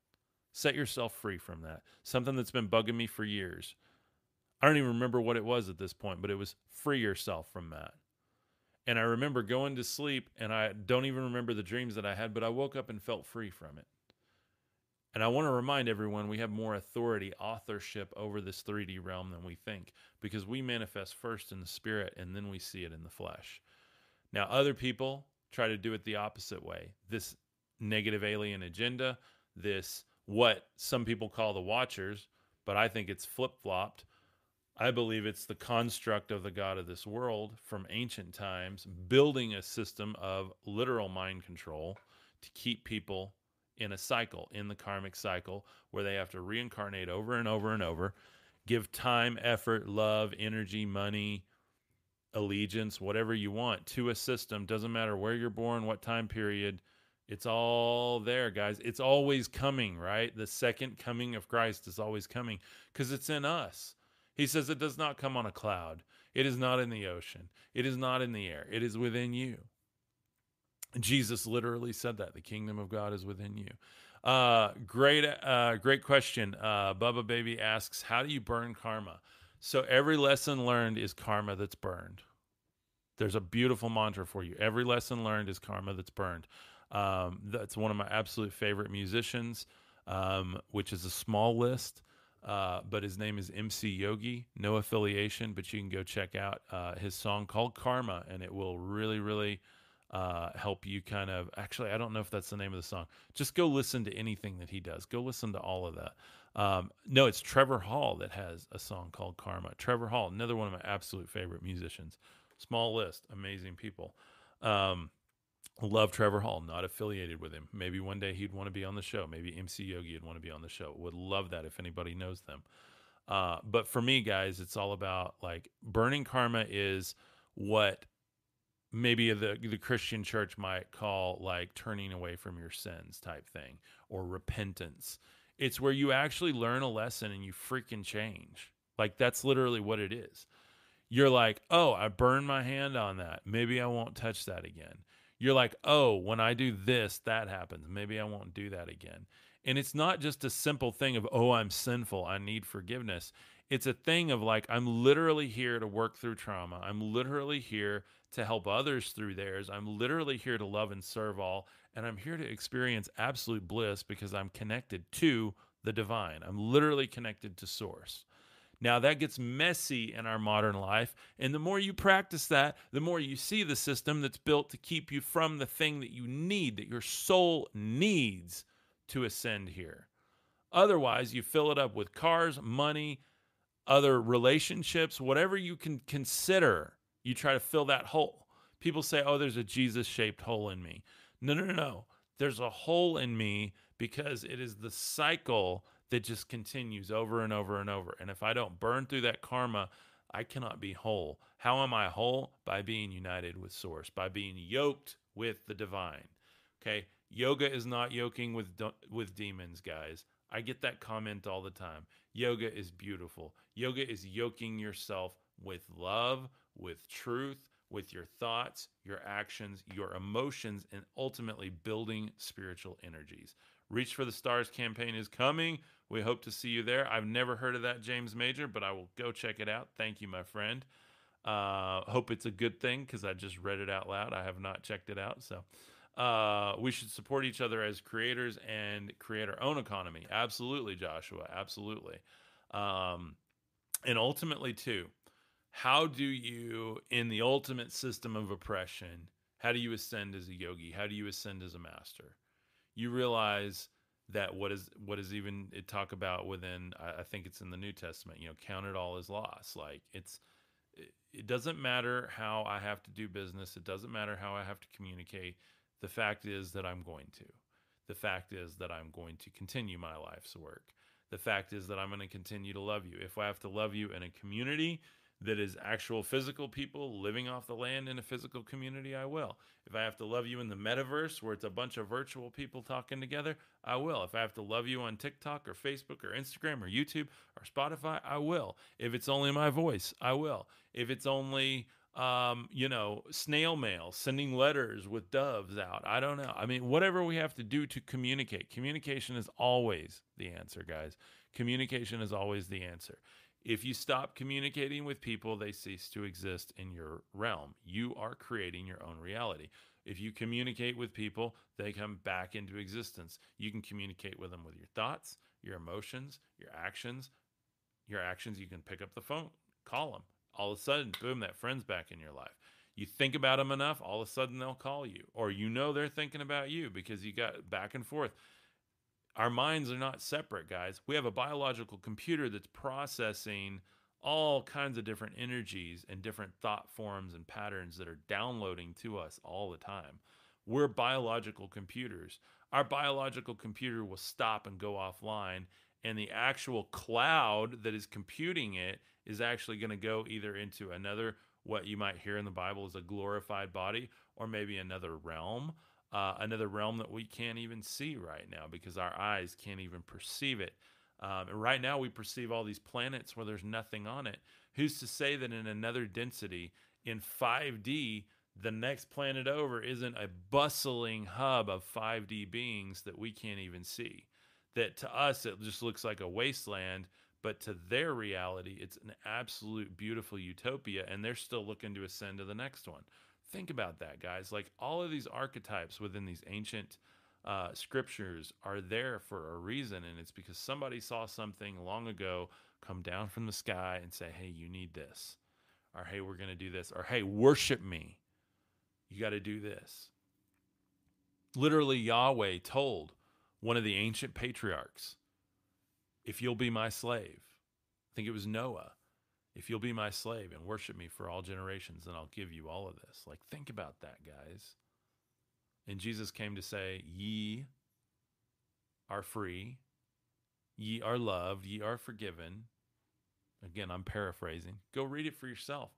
[SPEAKER 1] Set yourself free from that. Something that's been bugging me for years. I don't even remember what it was at this point, but it was free yourself from that. And I remember going to sleep, and I don't even remember the dreams that I had, but I woke up and felt free from it. And I want to remind everyone we have more authority, authorship over this 3D realm than we think because we manifest first in the spirit and then we see it in the flesh. Now, other people try to do it the opposite way. This negative alien agenda, this what some people call the watchers, but I think it's flip flopped. I believe it's the construct of the God of this world from ancient times, building a system of literal mind control to keep people in a cycle, in the karmic cycle, where they have to reincarnate over and over and over, give time, effort, love, energy, money, allegiance, whatever you want to a system. Doesn't matter where you're born, what time period. It's all there, guys. It's always coming, right? The second coming of Christ is always coming because it's in us. He says it does not come on a cloud. It is not in the ocean. It is not in the air. It is within you. Jesus literally said that the kingdom of God is within you. Uh, great, uh, great question. Uh, Bubba Baby asks, "How do you burn karma?" So every lesson learned is karma that's burned. There's a beautiful mantra for you. Every lesson learned is karma that's burned. Um, that's one of my absolute favorite musicians, um, which is a small list. Uh, but his name is MC Yogi, no affiliation, but you can go check out uh, his song called Karma, and it will really, really uh, help you kind of. Actually, I don't know if that's the name of the song. Just go listen to anything that he does. Go listen to all of that. Um, no, it's Trevor Hall that has a song called Karma. Trevor Hall, another one of my absolute favorite musicians. Small list, amazing people. Um, love Trevor Hall, not affiliated with him. Maybe one day he'd want to be on the show. Maybe MC Yogi would want to be on the show. Would love that if anybody knows them. Uh, but for me, guys, it's all about like burning karma is what maybe the the Christian church might call like turning away from your sins type thing or repentance. It's where you actually learn a lesson and you freaking change. Like that's literally what it is. You're like, "Oh, I burned my hand on that. Maybe I won't touch that again." You're like, "Oh, when I do this, that happens. Maybe I won't do that again." And it's not just a simple thing of, "Oh, I'm sinful. I need forgiveness." It's a thing of like, I'm literally here to work through trauma. I'm literally here to help others through theirs. I'm literally here to love and serve all. And I'm here to experience absolute bliss because I'm connected to the divine. I'm literally connected to source. Now, that gets messy in our modern life. And the more you practice that, the more you see the system that's built to keep you from the thing that you need, that your soul needs to ascend here. Otherwise, you fill it up with cars, money, other relationships, whatever you can consider you try to fill that hole. People say, oh, there's a Jesus shaped hole in me. No, no, no, no. There's a hole in me because it is the cycle that just continues over and over and over. And if I don't burn through that karma, I cannot be whole. How am I whole? By being united with Source, by being yoked with the divine. Okay, yoga is not yoking with with demons, guys. I get that comment all the time. Yoga is beautiful. Yoga is yoking yourself with love, with truth, with your thoughts, your actions, your emotions, and ultimately building spiritual energies. Reach for the Stars campaign is coming. We hope to see you there. I've never heard of that, James Major, but I will go check it out. Thank you, my friend. Uh, hope it's a good thing because I just read it out loud. I have not checked it out. So uh, we should support each other as creators and create our own economy. Absolutely, Joshua. Absolutely. Um, and ultimately, too, how do you in the ultimate system of oppression how do you ascend as a yogi how do you ascend as a master you realize that what is what is even it talk about within I, think it's in the new testament you know count it all as loss. Like it's it doesn't matter how i have to do business. It doesn't matter how i have to communicate. The fact is that i'm going to. The fact is that i'm going to continue my life's work. The fact is that i'm going to continue to love you. If i have to love you in a community that is actual physical people living off the land in a physical community, I will. If I have to love you in the metaverse where it's a bunch of virtual people talking together, I will. If I have to love you on TikTok or Facebook or Instagram or YouTube or Spotify, I will. If it's only my voice, I will. If it's only um, you know, snail mail, sending letters with doves out. I don't know. I mean, whatever we have to do to communicate. Communication is always the answer, guys. Communication is always the answer. If you stop communicating with people, they cease to exist in your realm. You are creating your own reality. If you communicate with people, they come back into existence. You can communicate with them with your thoughts, your emotions, your actions. Your actions, you can pick up the phone, call them. All of a sudden, boom, that friend's back in your life. You think about them enough, all of a sudden they'll call you, or you know they're thinking about you because you got back and forth. Our minds are not separate, guys. We have a biological computer that's processing all kinds of different energies and different thought forms and patterns that are downloading to us all the time. We're biological computers. Our biological computer will stop and go offline, and the actual cloud that is computing it is actually going to go either into another what you might hear in the Bible is a glorified body, or maybe another realm, uh, another realm that we can't even see right now because our eyes can't even perceive it. Um, and right now, we perceive all these planets where there's nothing on it. Who's to say that in another density, in 5D, the next planet over isn't a bustling hub of 5D beings that we can't even see? That to us, it just looks like a wasteland but to their reality, it's an absolute beautiful utopia, and they're still looking to ascend to the next one. Think about that, guys. Like all of these archetypes within these ancient uh, scriptures are there for a reason, and it's because somebody saw something long ago come down from the sky and say, Hey, you need this. Or, Hey, we're going to do this. Or, Hey, worship me. You got to do this. Literally, Yahweh told one of the ancient patriarchs, if you'll be my slave. I think it was Noah. If you'll be my slave and worship me for all generations, then I'll give you all of this. Like, think about that, guys. And Jesus came to say, Ye are free, ye are loved, ye are forgiven. Again, I'm paraphrasing. Go read it for yourself.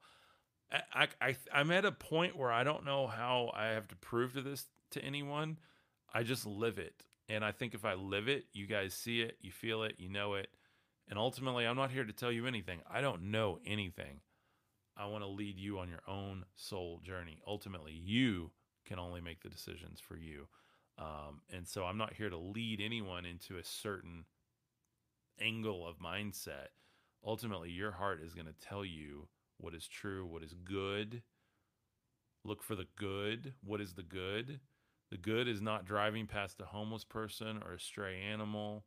[SPEAKER 1] I, I, I'm at a point where I don't know how I have to prove to this to anyone. I just live it. And I think if I live it, you guys see it, you feel it, you know it. And ultimately, I'm not here to tell you anything. I don't know anything. I want to lead you on your own soul journey. Ultimately, you can only make the decisions for you. Um, and so I'm not here to lead anyone into a certain angle of mindset. Ultimately, your heart is going to tell you what is true, what is good. Look for the good. What is the good? The good is not driving past a homeless person or a stray animal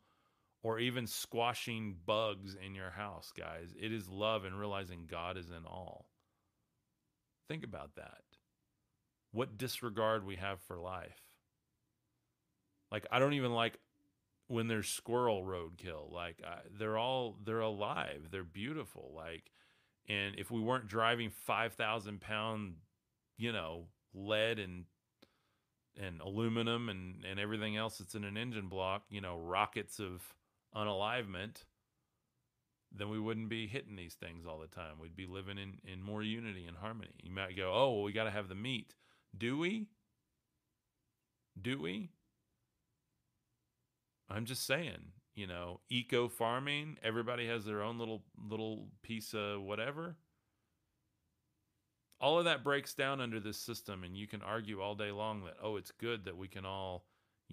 [SPEAKER 1] or even squashing bugs in your house, guys. It is love and realizing God is in all. Think about that. What disregard we have for life. Like I don't even like when there's squirrel roadkill. Like I, they're all they're alive. They're beautiful. Like, and if we weren't driving five thousand pound, you know, lead and and aluminum and, and everything else that's in an engine block, you know, rockets of unalivement, then we wouldn't be hitting these things all the time. We'd be living in, in more unity and harmony. You might go, oh, well, we got to have the meat. Do we? Do we? I'm just saying, you know, eco farming, everybody has their own little little piece of whatever all of that breaks down under this system and you can argue all day long that oh it's good that we can all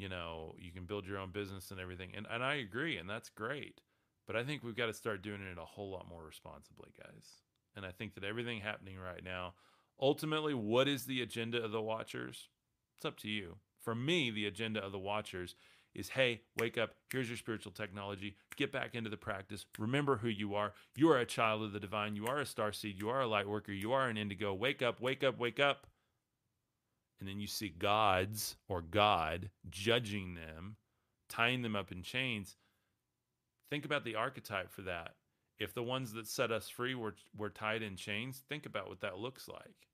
[SPEAKER 1] you know you can build your own business and everything and, and i agree and that's great but i think we've got to start doing it a whole lot more responsibly guys and i think that everything happening right now ultimately what is the agenda of the watchers it's up to you for me the agenda of the watchers is hey, wake up. Here's your spiritual technology. Get back into the practice. Remember who you are. You are a child of the divine. You are a star seed. You are a light worker. You are an indigo. Wake up, wake up, wake up. And then you see gods or God judging them, tying them up in chains. Think about the archetype for that. If the ones that set us free were, were tied in chains, think about what that looks like.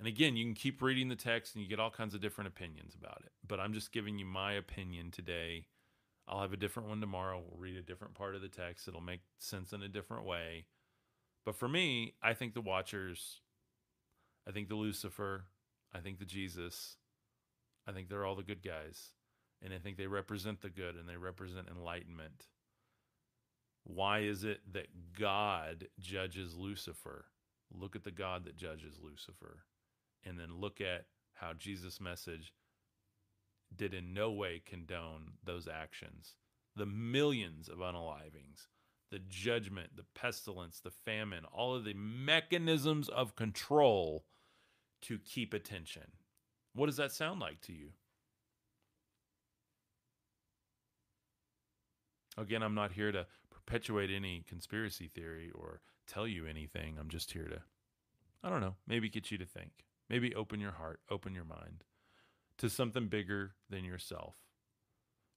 [SPEAKER 1] And again, you can keep reading the text and you get all kinds of different opinions about it. But I'm just giving you my opinion today. I'll have a different one tomorrow. We'll read a different part of the text. It'll make sense in a different way. But for me, I think the Watchers, I think the Lucifer, I think the Jesus, I think they're all the good guys. And I think they represent the good and they represent enlightenment. Why is it that God judges Lucifer? Look at the God that judges Lucifer and then look at how Jesus' message did in no way condone those actions. The millions of unalivings, the judgment, the pestilence, the famine, all of the mechanisms of control to keep attention. What does that sound like to you? Again, I'm not here to perpetuate any conspiracy theory or tell you anything. I'm just here to I don't know, maybe get you to think. Maybe open your heart, open your mind to something bigger than yourself.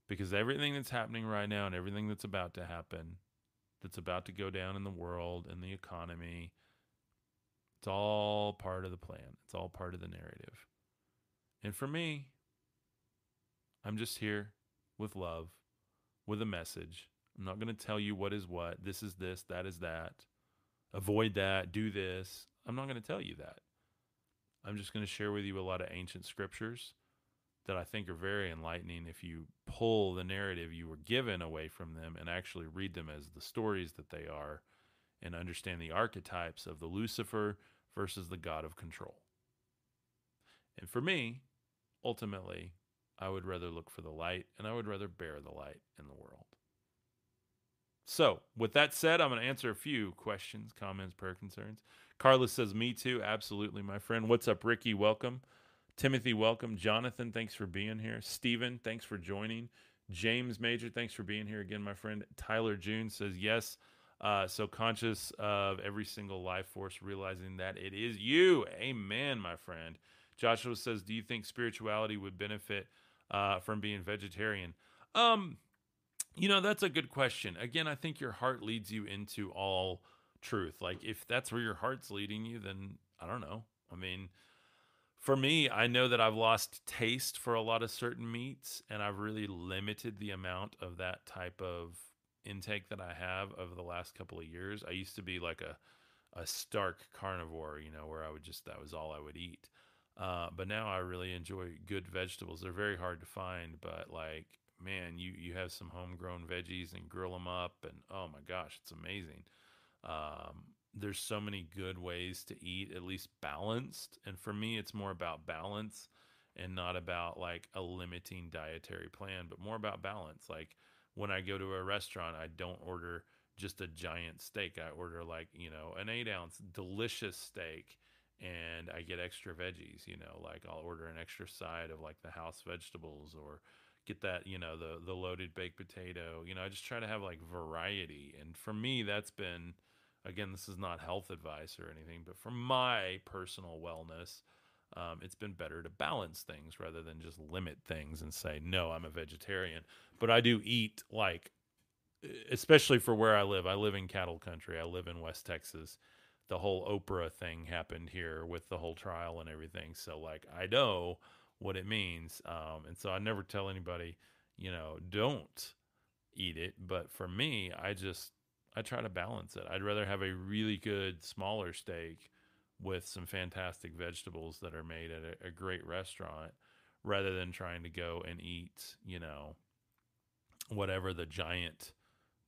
[SPEAKER 1] Because everything that's happening right now and everything that's about to happen, that's about to go down in the world and the economy, it's all part of the plan. It's all part of the narrative. And for me, I'm just here with love, with a message. I'm not going to tell you what is what. This is this, that is that. Avoid that, do this. I'm not going to tell you that. I'm just going to share with you a lot of ancient scriptures that I think are very enlightening if you pull the narrative you were given away from them and actually read them as the stories that they are and understand the archetypes of the Lucifer versus the God of control. And for me, ultimately, I would rather look for the light and I would rather bear the light in the world. So, with that said, I'm going to answer a few questions, comments, prayer concerns. Carlos says, Me too. Absolutely, my friend. What's up, Ricky? Welcome. Timothy, welcome. Jonathan, thanks for being here. Stephen, thanks for joining. James Major, thanks for being here again, my friend. Tyler June says, Yes. Uh, so conscious of every single life force, realizing that it is you. Amen, my friend. Joshua says, Do you think spirituality would benefit uh, from being vegetarian? Um, you know, that's a good question. Again, I think your heart leads you into all truth. Like, if that's where your heart's leading you, then I don't know. I mean, for me, I know that I've lost taste for a lot of certain meats, and I've really limited the amount of that type of intake that I have over the last couple of years. I used to be like a a stark carnivore, you know, where I would just that was all I would eat. Uh, but now I really enjoy good vegetables. They're very hard to find, but like man, you you have some homegrown veggies and grill them up, and oh my gosh, it's amazing. Um, there's so many good ways to eat, at least balanced. And for me, it's more about balance and not about like a limiting dietary plan, but more about balance. Like when I go to a restaurant, I don't order just a giant steak. I order like, you know, an eight ounce delicious steak and I get extra veggies, you know, like I'll order an extra side of like the house vegetables or get that, you know, the the loaded baked potato. You know, I just try to have like variety. And for me that's been again, this is not health advice or anything, but for my personal wellness, um, it's been better to balance things rather than just limit things and say, no, I'm a vegetarian. But I do eat like, especially for where I live. I live in cattle country, I live in West Texas. The whole Oprah thing happened here with the whole trial and everything. So, like, I know what it means. Um, and so I never tell anybody, you know, don't eat it. But for me, I just, I try to balance it. I'd rather have a really good smaller steak with some fantastic vegetables that are made at a, a, great restaurant rather than trying to go and eat, you know, whatever the giant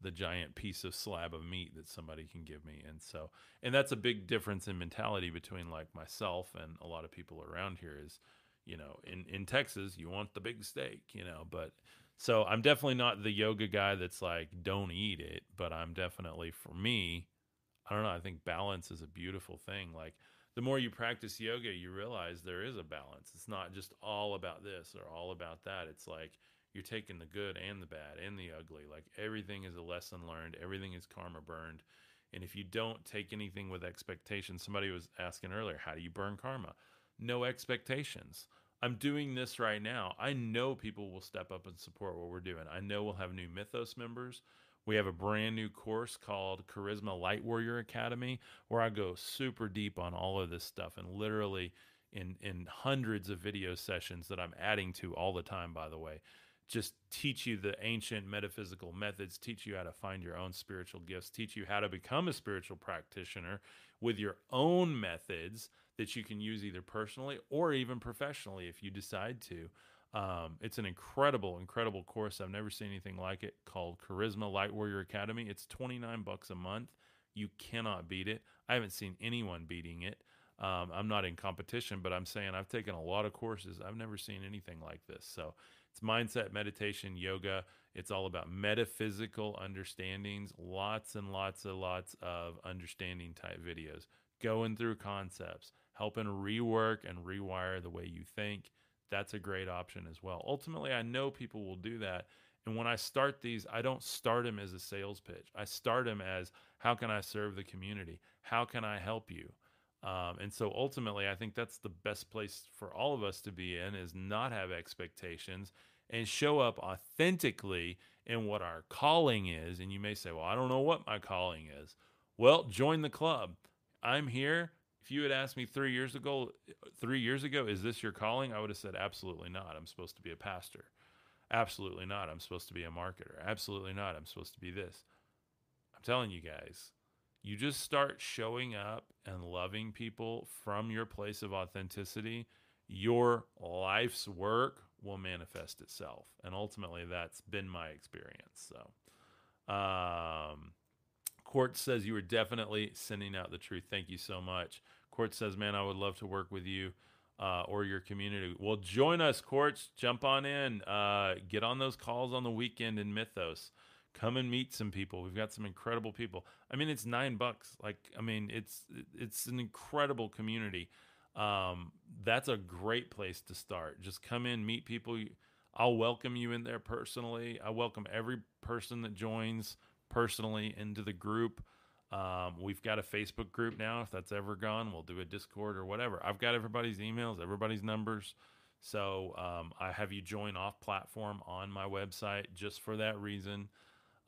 [SPEAKER 1] the giant piece of slab of meat that somebody can give me. And so and that's a big difference in mentality between like myself and a lot of people around here is, you know, in in Texas you want the big steak, you know, but so I'm definitely not the yoga guy that's like don't eat it, but I'm definitely for me I don't know. I think balance is a beautiful thing. Like the more you practice yoga, you realize there is a balance. It's not just all about this or all about that. It's like you're taking the good and the bad and the ugly. Like everything is a lesson learned, everything is karma burned. And if you don't take anything with expectations, somebody was asking earlier, how do you burn karma? No expectations. I'm doing this right now. I know people will step up and support what we're doing. I know we'll have new Mythos members. We have a brand new course called Khárisma Lightwarrior Academy where I go super deep on all of this stuff and literally in in hundreds of video sessions that I'm adding to all the time by the way just teach you the ancient metaphysical methods, teach you how to find your own spiritual gifts, teach you how to become a spiritual practitioner with your own methods that you can use either personally or even professionally if you decide to. Um, it's an incredible, incredible course. I've never seen anything like it called Khárisma Lightwarrior Academy. It's 29 bucks a month. You cannot beat it. I haven't seen anyone beating it. Um, I'm not in competition, but I'm saying I've taken a lot of courses. I've never seen anything like this. So it's mindset, meditation, yoga. It's all about metaphysical understandings, lots and lots and lots of understanding type videos, going through concepts, helping rework and rewire the way you think that's a great option as well. Ultimately, I know people will do that. And when I start these, I don't start them as a sales pitch. I start them as how can I serve the community? How can I help you? Um, and so ultimately, I think that's the best place for all of us to be in is not have expectations and show up authentically in what our calling is. And you may say, well, I don't know what my calling is. Well, join the club. I'm here. If you had asked me three years ago, three years ago, is this your calling? I would have said, absolutely not. I'm supposed to be a pastor. Absolutely not. I'm supposed to be a marketer. Absolutely not. I'm supposed to be this. I'm telling you guys, you just start showing up and loving people from your place of authenticity, your life's work will manifest itself. And ultimately, that's been my experience. So, um, Court says you were definitely sending out the truth. Thank you so much. Court says, man, I would love to work with you. Uh, or your community. Well, join us, Courts. Jump on in. Uh, get on those calls on the weekend in Mythos come and meet some people we've got some incredible people i mean it's nine bucks like i mean it's it's an incredible community um, that's a great place to start just come in meet people i'll welcome you in there personally i welcome every person that joins personally into the group um, we've got a facebook group now if that's ever gone we'll do a discord or whatever i've got everybody's emails everybody's numbers so um, i have you join off platform on my website just for that reason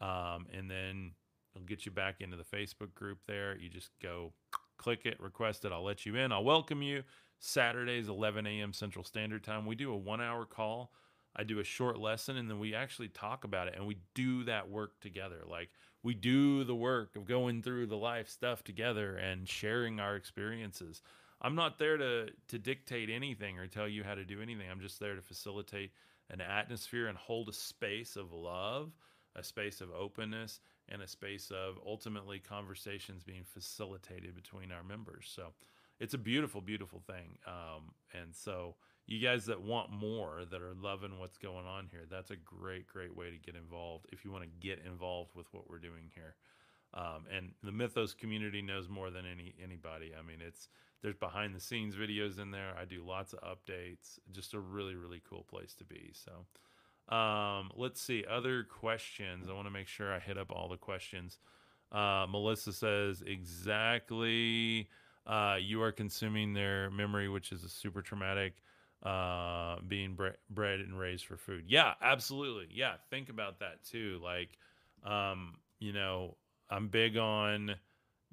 [SPEAKER 1] um, and then it'll get you back into the Facebook group there. You just go click it, request it. I'll let you in. I'll welcome you. Saturdays, 11 a.m. Central Standard Time. We do a one hour call. I do a short lesson and then we actually talk about it and we do that work together. Like we do the work of going through the life stuff together and sharing our experiences. I'm not there to to dictate anything or tell you how to do anything. I'm just there to facilitate an atmosphere and hold a space of love a space of openness and a space of ultimately conversations being facilitated between our members. So it's a beautiful, beautiful thing. Um, and so you guys that want more, that are loving what's going on here, that's a great, great way to get involved if you want to get involved with what we're doing here. Um, and the Mythos community knows more than any anybody. I mean, it's there's behind the scenes videos in there. I do lots of updates. Just a really, really cool place to be. So. Um, let's see other questions. I want to make sure I hit up all the questions. Uh, Melissa says exactly. Uh, you are consuming their memory, which is a super traumatic. Uh, being bre- bred and raised for food. Yeah, absolutely. Yeah, think about that too. Like, um, you know, I'm big on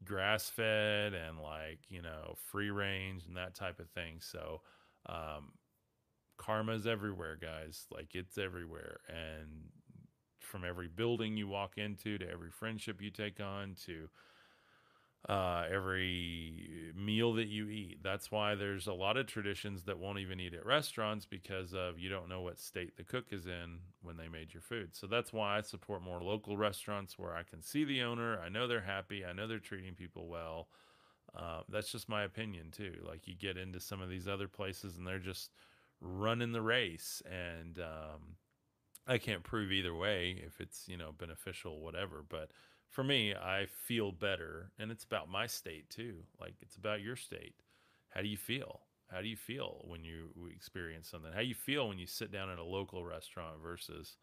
[SPEAKER 1] grass fed and like you know free range and that type of thing. So, um, karma's everywhere, guys. Like it's everywhere. And from every building you walk into to every friendship you take on to uh, every meal that you eat. That's why there's a lot of traditions that won't even eat at restaurants because of you don't know what state the cook is in when they made your food. So that's why I support more local restaurants where I can see the owner. I know they're happy. I know they're treating people well. Uh, that's just my opinion too. Like you get into some of these other places and they're just running the race and um, i can't prove either way if it's you know beneficial whatever but for me i feel better and it's about my state too like it's about your state. How do you feel? How do you feel when you experience something? How do you feel when you sit down at a local restaurant versus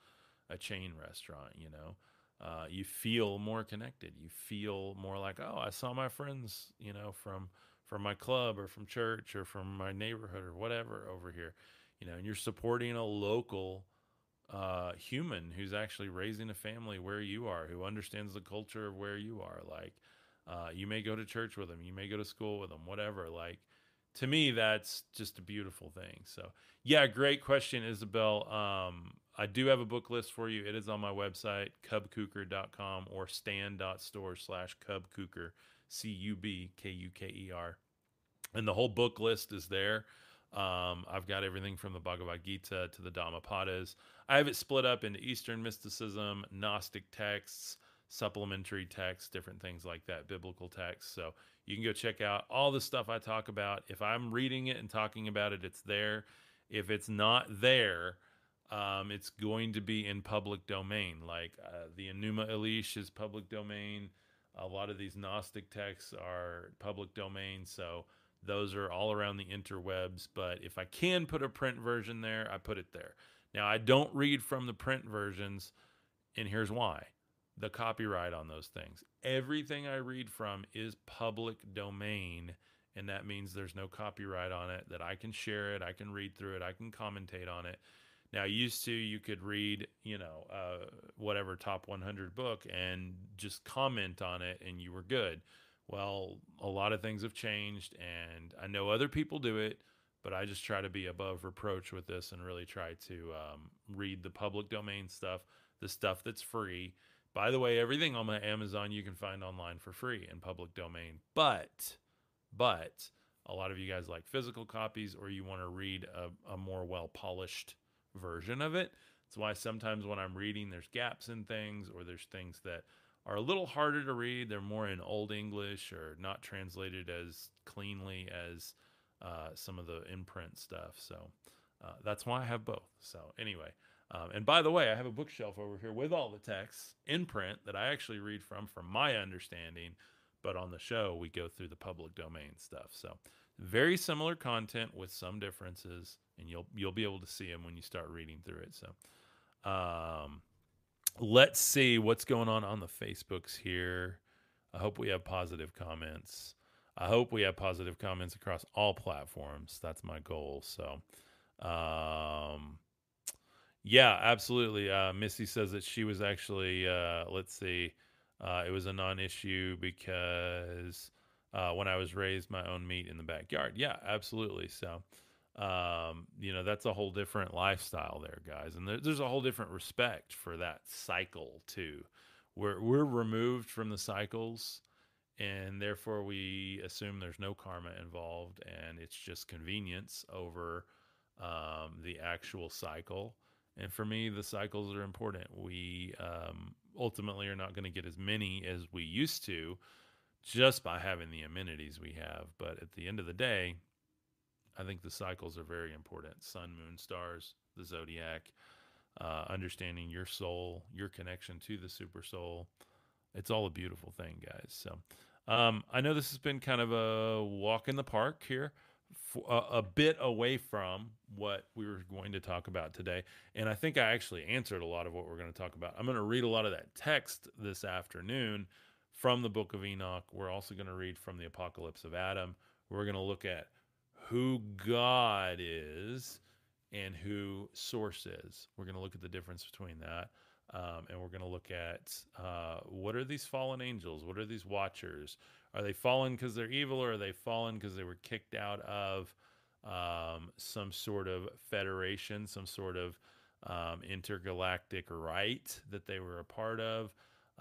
[SPEAKER 1] a chain restaurant you know? Uh, you feel more connected. You feel more like oh i saw my friends you know from from my club or from church or from my neighborhood or whatever over here you know and you're supporting a local uh, human who's actually raising a family where you are who understands the culture of where you are like uh, you may go to church with them you may go to school with them whatever like to me that's just a beautiful thing so yeah great question isabel um, i do have a book list for you it is on my website cubkuker.com or stand.store slash cubkuker, C U B K U K E R. And the whole book list is there. Um, I've got everything from the Bhagavad Gita to the Dhammapadas. I have it split up into Eastern mysticism, Gnostic texts, supplementary texts, different things like that, biblical texts. So you can go check out all the stuff I talk about. If I'm reading it and talking about it, it's there. If it's not there, um, it's going to be in public domain. Like uh, the Enuma Elish is public domain. A lot of these Gnostic texts are public domain, so those are all around the interwebs. But if I can put a print version there, I put it there. Now, I don't read from the print versions, and here's why the copyright on those things. Everything I read from is public domain and that means there's no copyright on it, that I can share it, I can read through it, I can commentate on it. Now, used to, you could read, you know, uh, whatever top 100 book and just comment on it and you were good. Well, a lot of things have changed, and I know other people do it, but I just try to be above reproach with this and really try to um, read the public domain stuff, the stuff that's free. By the way, everything on my Amazon you can find online for free in public domain. But, but a lot of you guys like physical copies or you want to read a, a more well polished version of it. That's why sometimes when I'm reading, there's gaps in things or there's things that are a little harder to read. They're more in Old English or not translated as cleanly as uh, some of the imprint stuff. So uh, that's why I have both. So anyway, um, and by the way, I have a bookshelf over here with all the texts in print that I actually read from, from my understanding. But on the show, we go through the public domain stuff. So very similar content with some differences, and you'll you'll be able to see them when you start reading through it. So, um, let's see what's going on on the Facebooks here. I hope we have positive comments. I hope we have positive comments across all platforms. That's my goal. So, um, yeah, absolutely. Uh, Missy says that she was actually, uh, let's see, uh, it was a non issue because uh, when I was raised my own meat in the backyard. Yeah, absolutely. So, um, you know, that's a whole different lifestyle there, guys. And there, there's a whole different respect for that cycle, too. We're, we're removed from the cycles, and therefore we assume there's no karma involved, and it's just convenience over um, the actual cycle. And for me, the cycles are important. We um, ultimately are not going to get as many as we used to just by having the amenities we have. But at the end of the day, I think the cycles are very important sun, moon, stars, the zodiac, uh, understanding your soul, your connection to the super soul. It's all a beautiful thing, guys. So um, I know this has been kind of a walk in the park here. A, a bit away from what we were going to talk about today. And I think I actually answered a lot of what we're going to talk about. I'm going to read a lot of that text this afternoon from the book of Enoch. We're also going to read from the Apocalypse of Adam. We're going to look at who God is and who source is. We're going to look at the difference between that. Um, and we're going to look at uh, what are these fallen angels? What are these watchers? Are they fallen because they're evil or are they fallen because they were kicked out of um, some sort of federation, some sort of um, intergalactic right that they were a part of?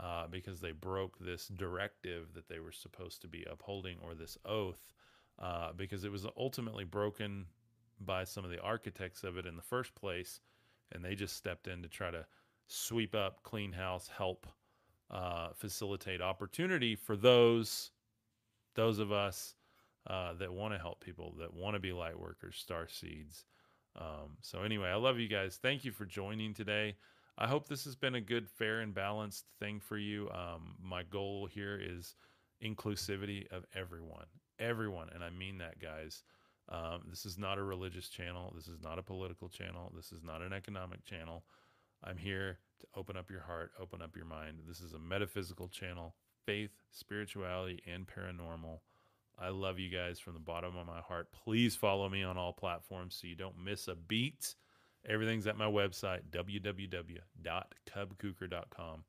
[SPEAKER 1] uh, because they broke this directive that they were supposed to be upholding or this oath uh, because it was ultimately broken by some of the architects of it in the first place and they just stepped in to try to sweep up clean house help uh, facilitate opportunity for those those of us uh, that want to help people that want to be light workers star seeds um, so anyway i love you guys thank you for joining today I hope this has been a good, fair, and balanced thing for you. Um, my goal here is inclusivity of everyone, everyone, and I mean that, guys. Um, this is not a religious channel. This is not a political channel. This is not an economic channel. I'm here to open up your heart, open up your mind. This is a metaphysical channel, faith, spirituality, and paranormal. I love you guys from the bottom of my heart. Please follow me on all platforms so you don't miss a beat. Everything's at my website, www.cubkuker.com.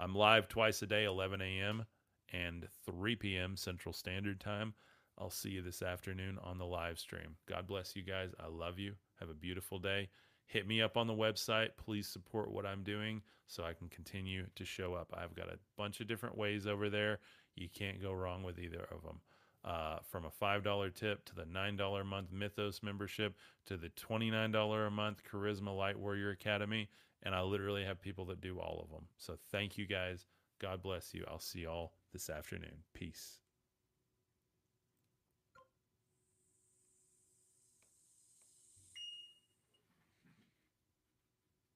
[SPEAKER 1] I'm live twice a day, 11 a.m. and 3 p.m. Central Standard Time. I'll see you this afternoon on the live stream. God bless you guys. I love you. Have a beautiful day. Hit me up on the website. Please support what I'm doing so I can continue to show up. I've got a bunch of different ways over there. You can't go wrong with either of them uh, from a $5 tip to the $9 a month Mythos membership to the $29 a month Khárisma Lightwarrior Academy. And I literally have people that do all of them. So thank you guys. God bless you. I'll see y'all this afternoon. Peace.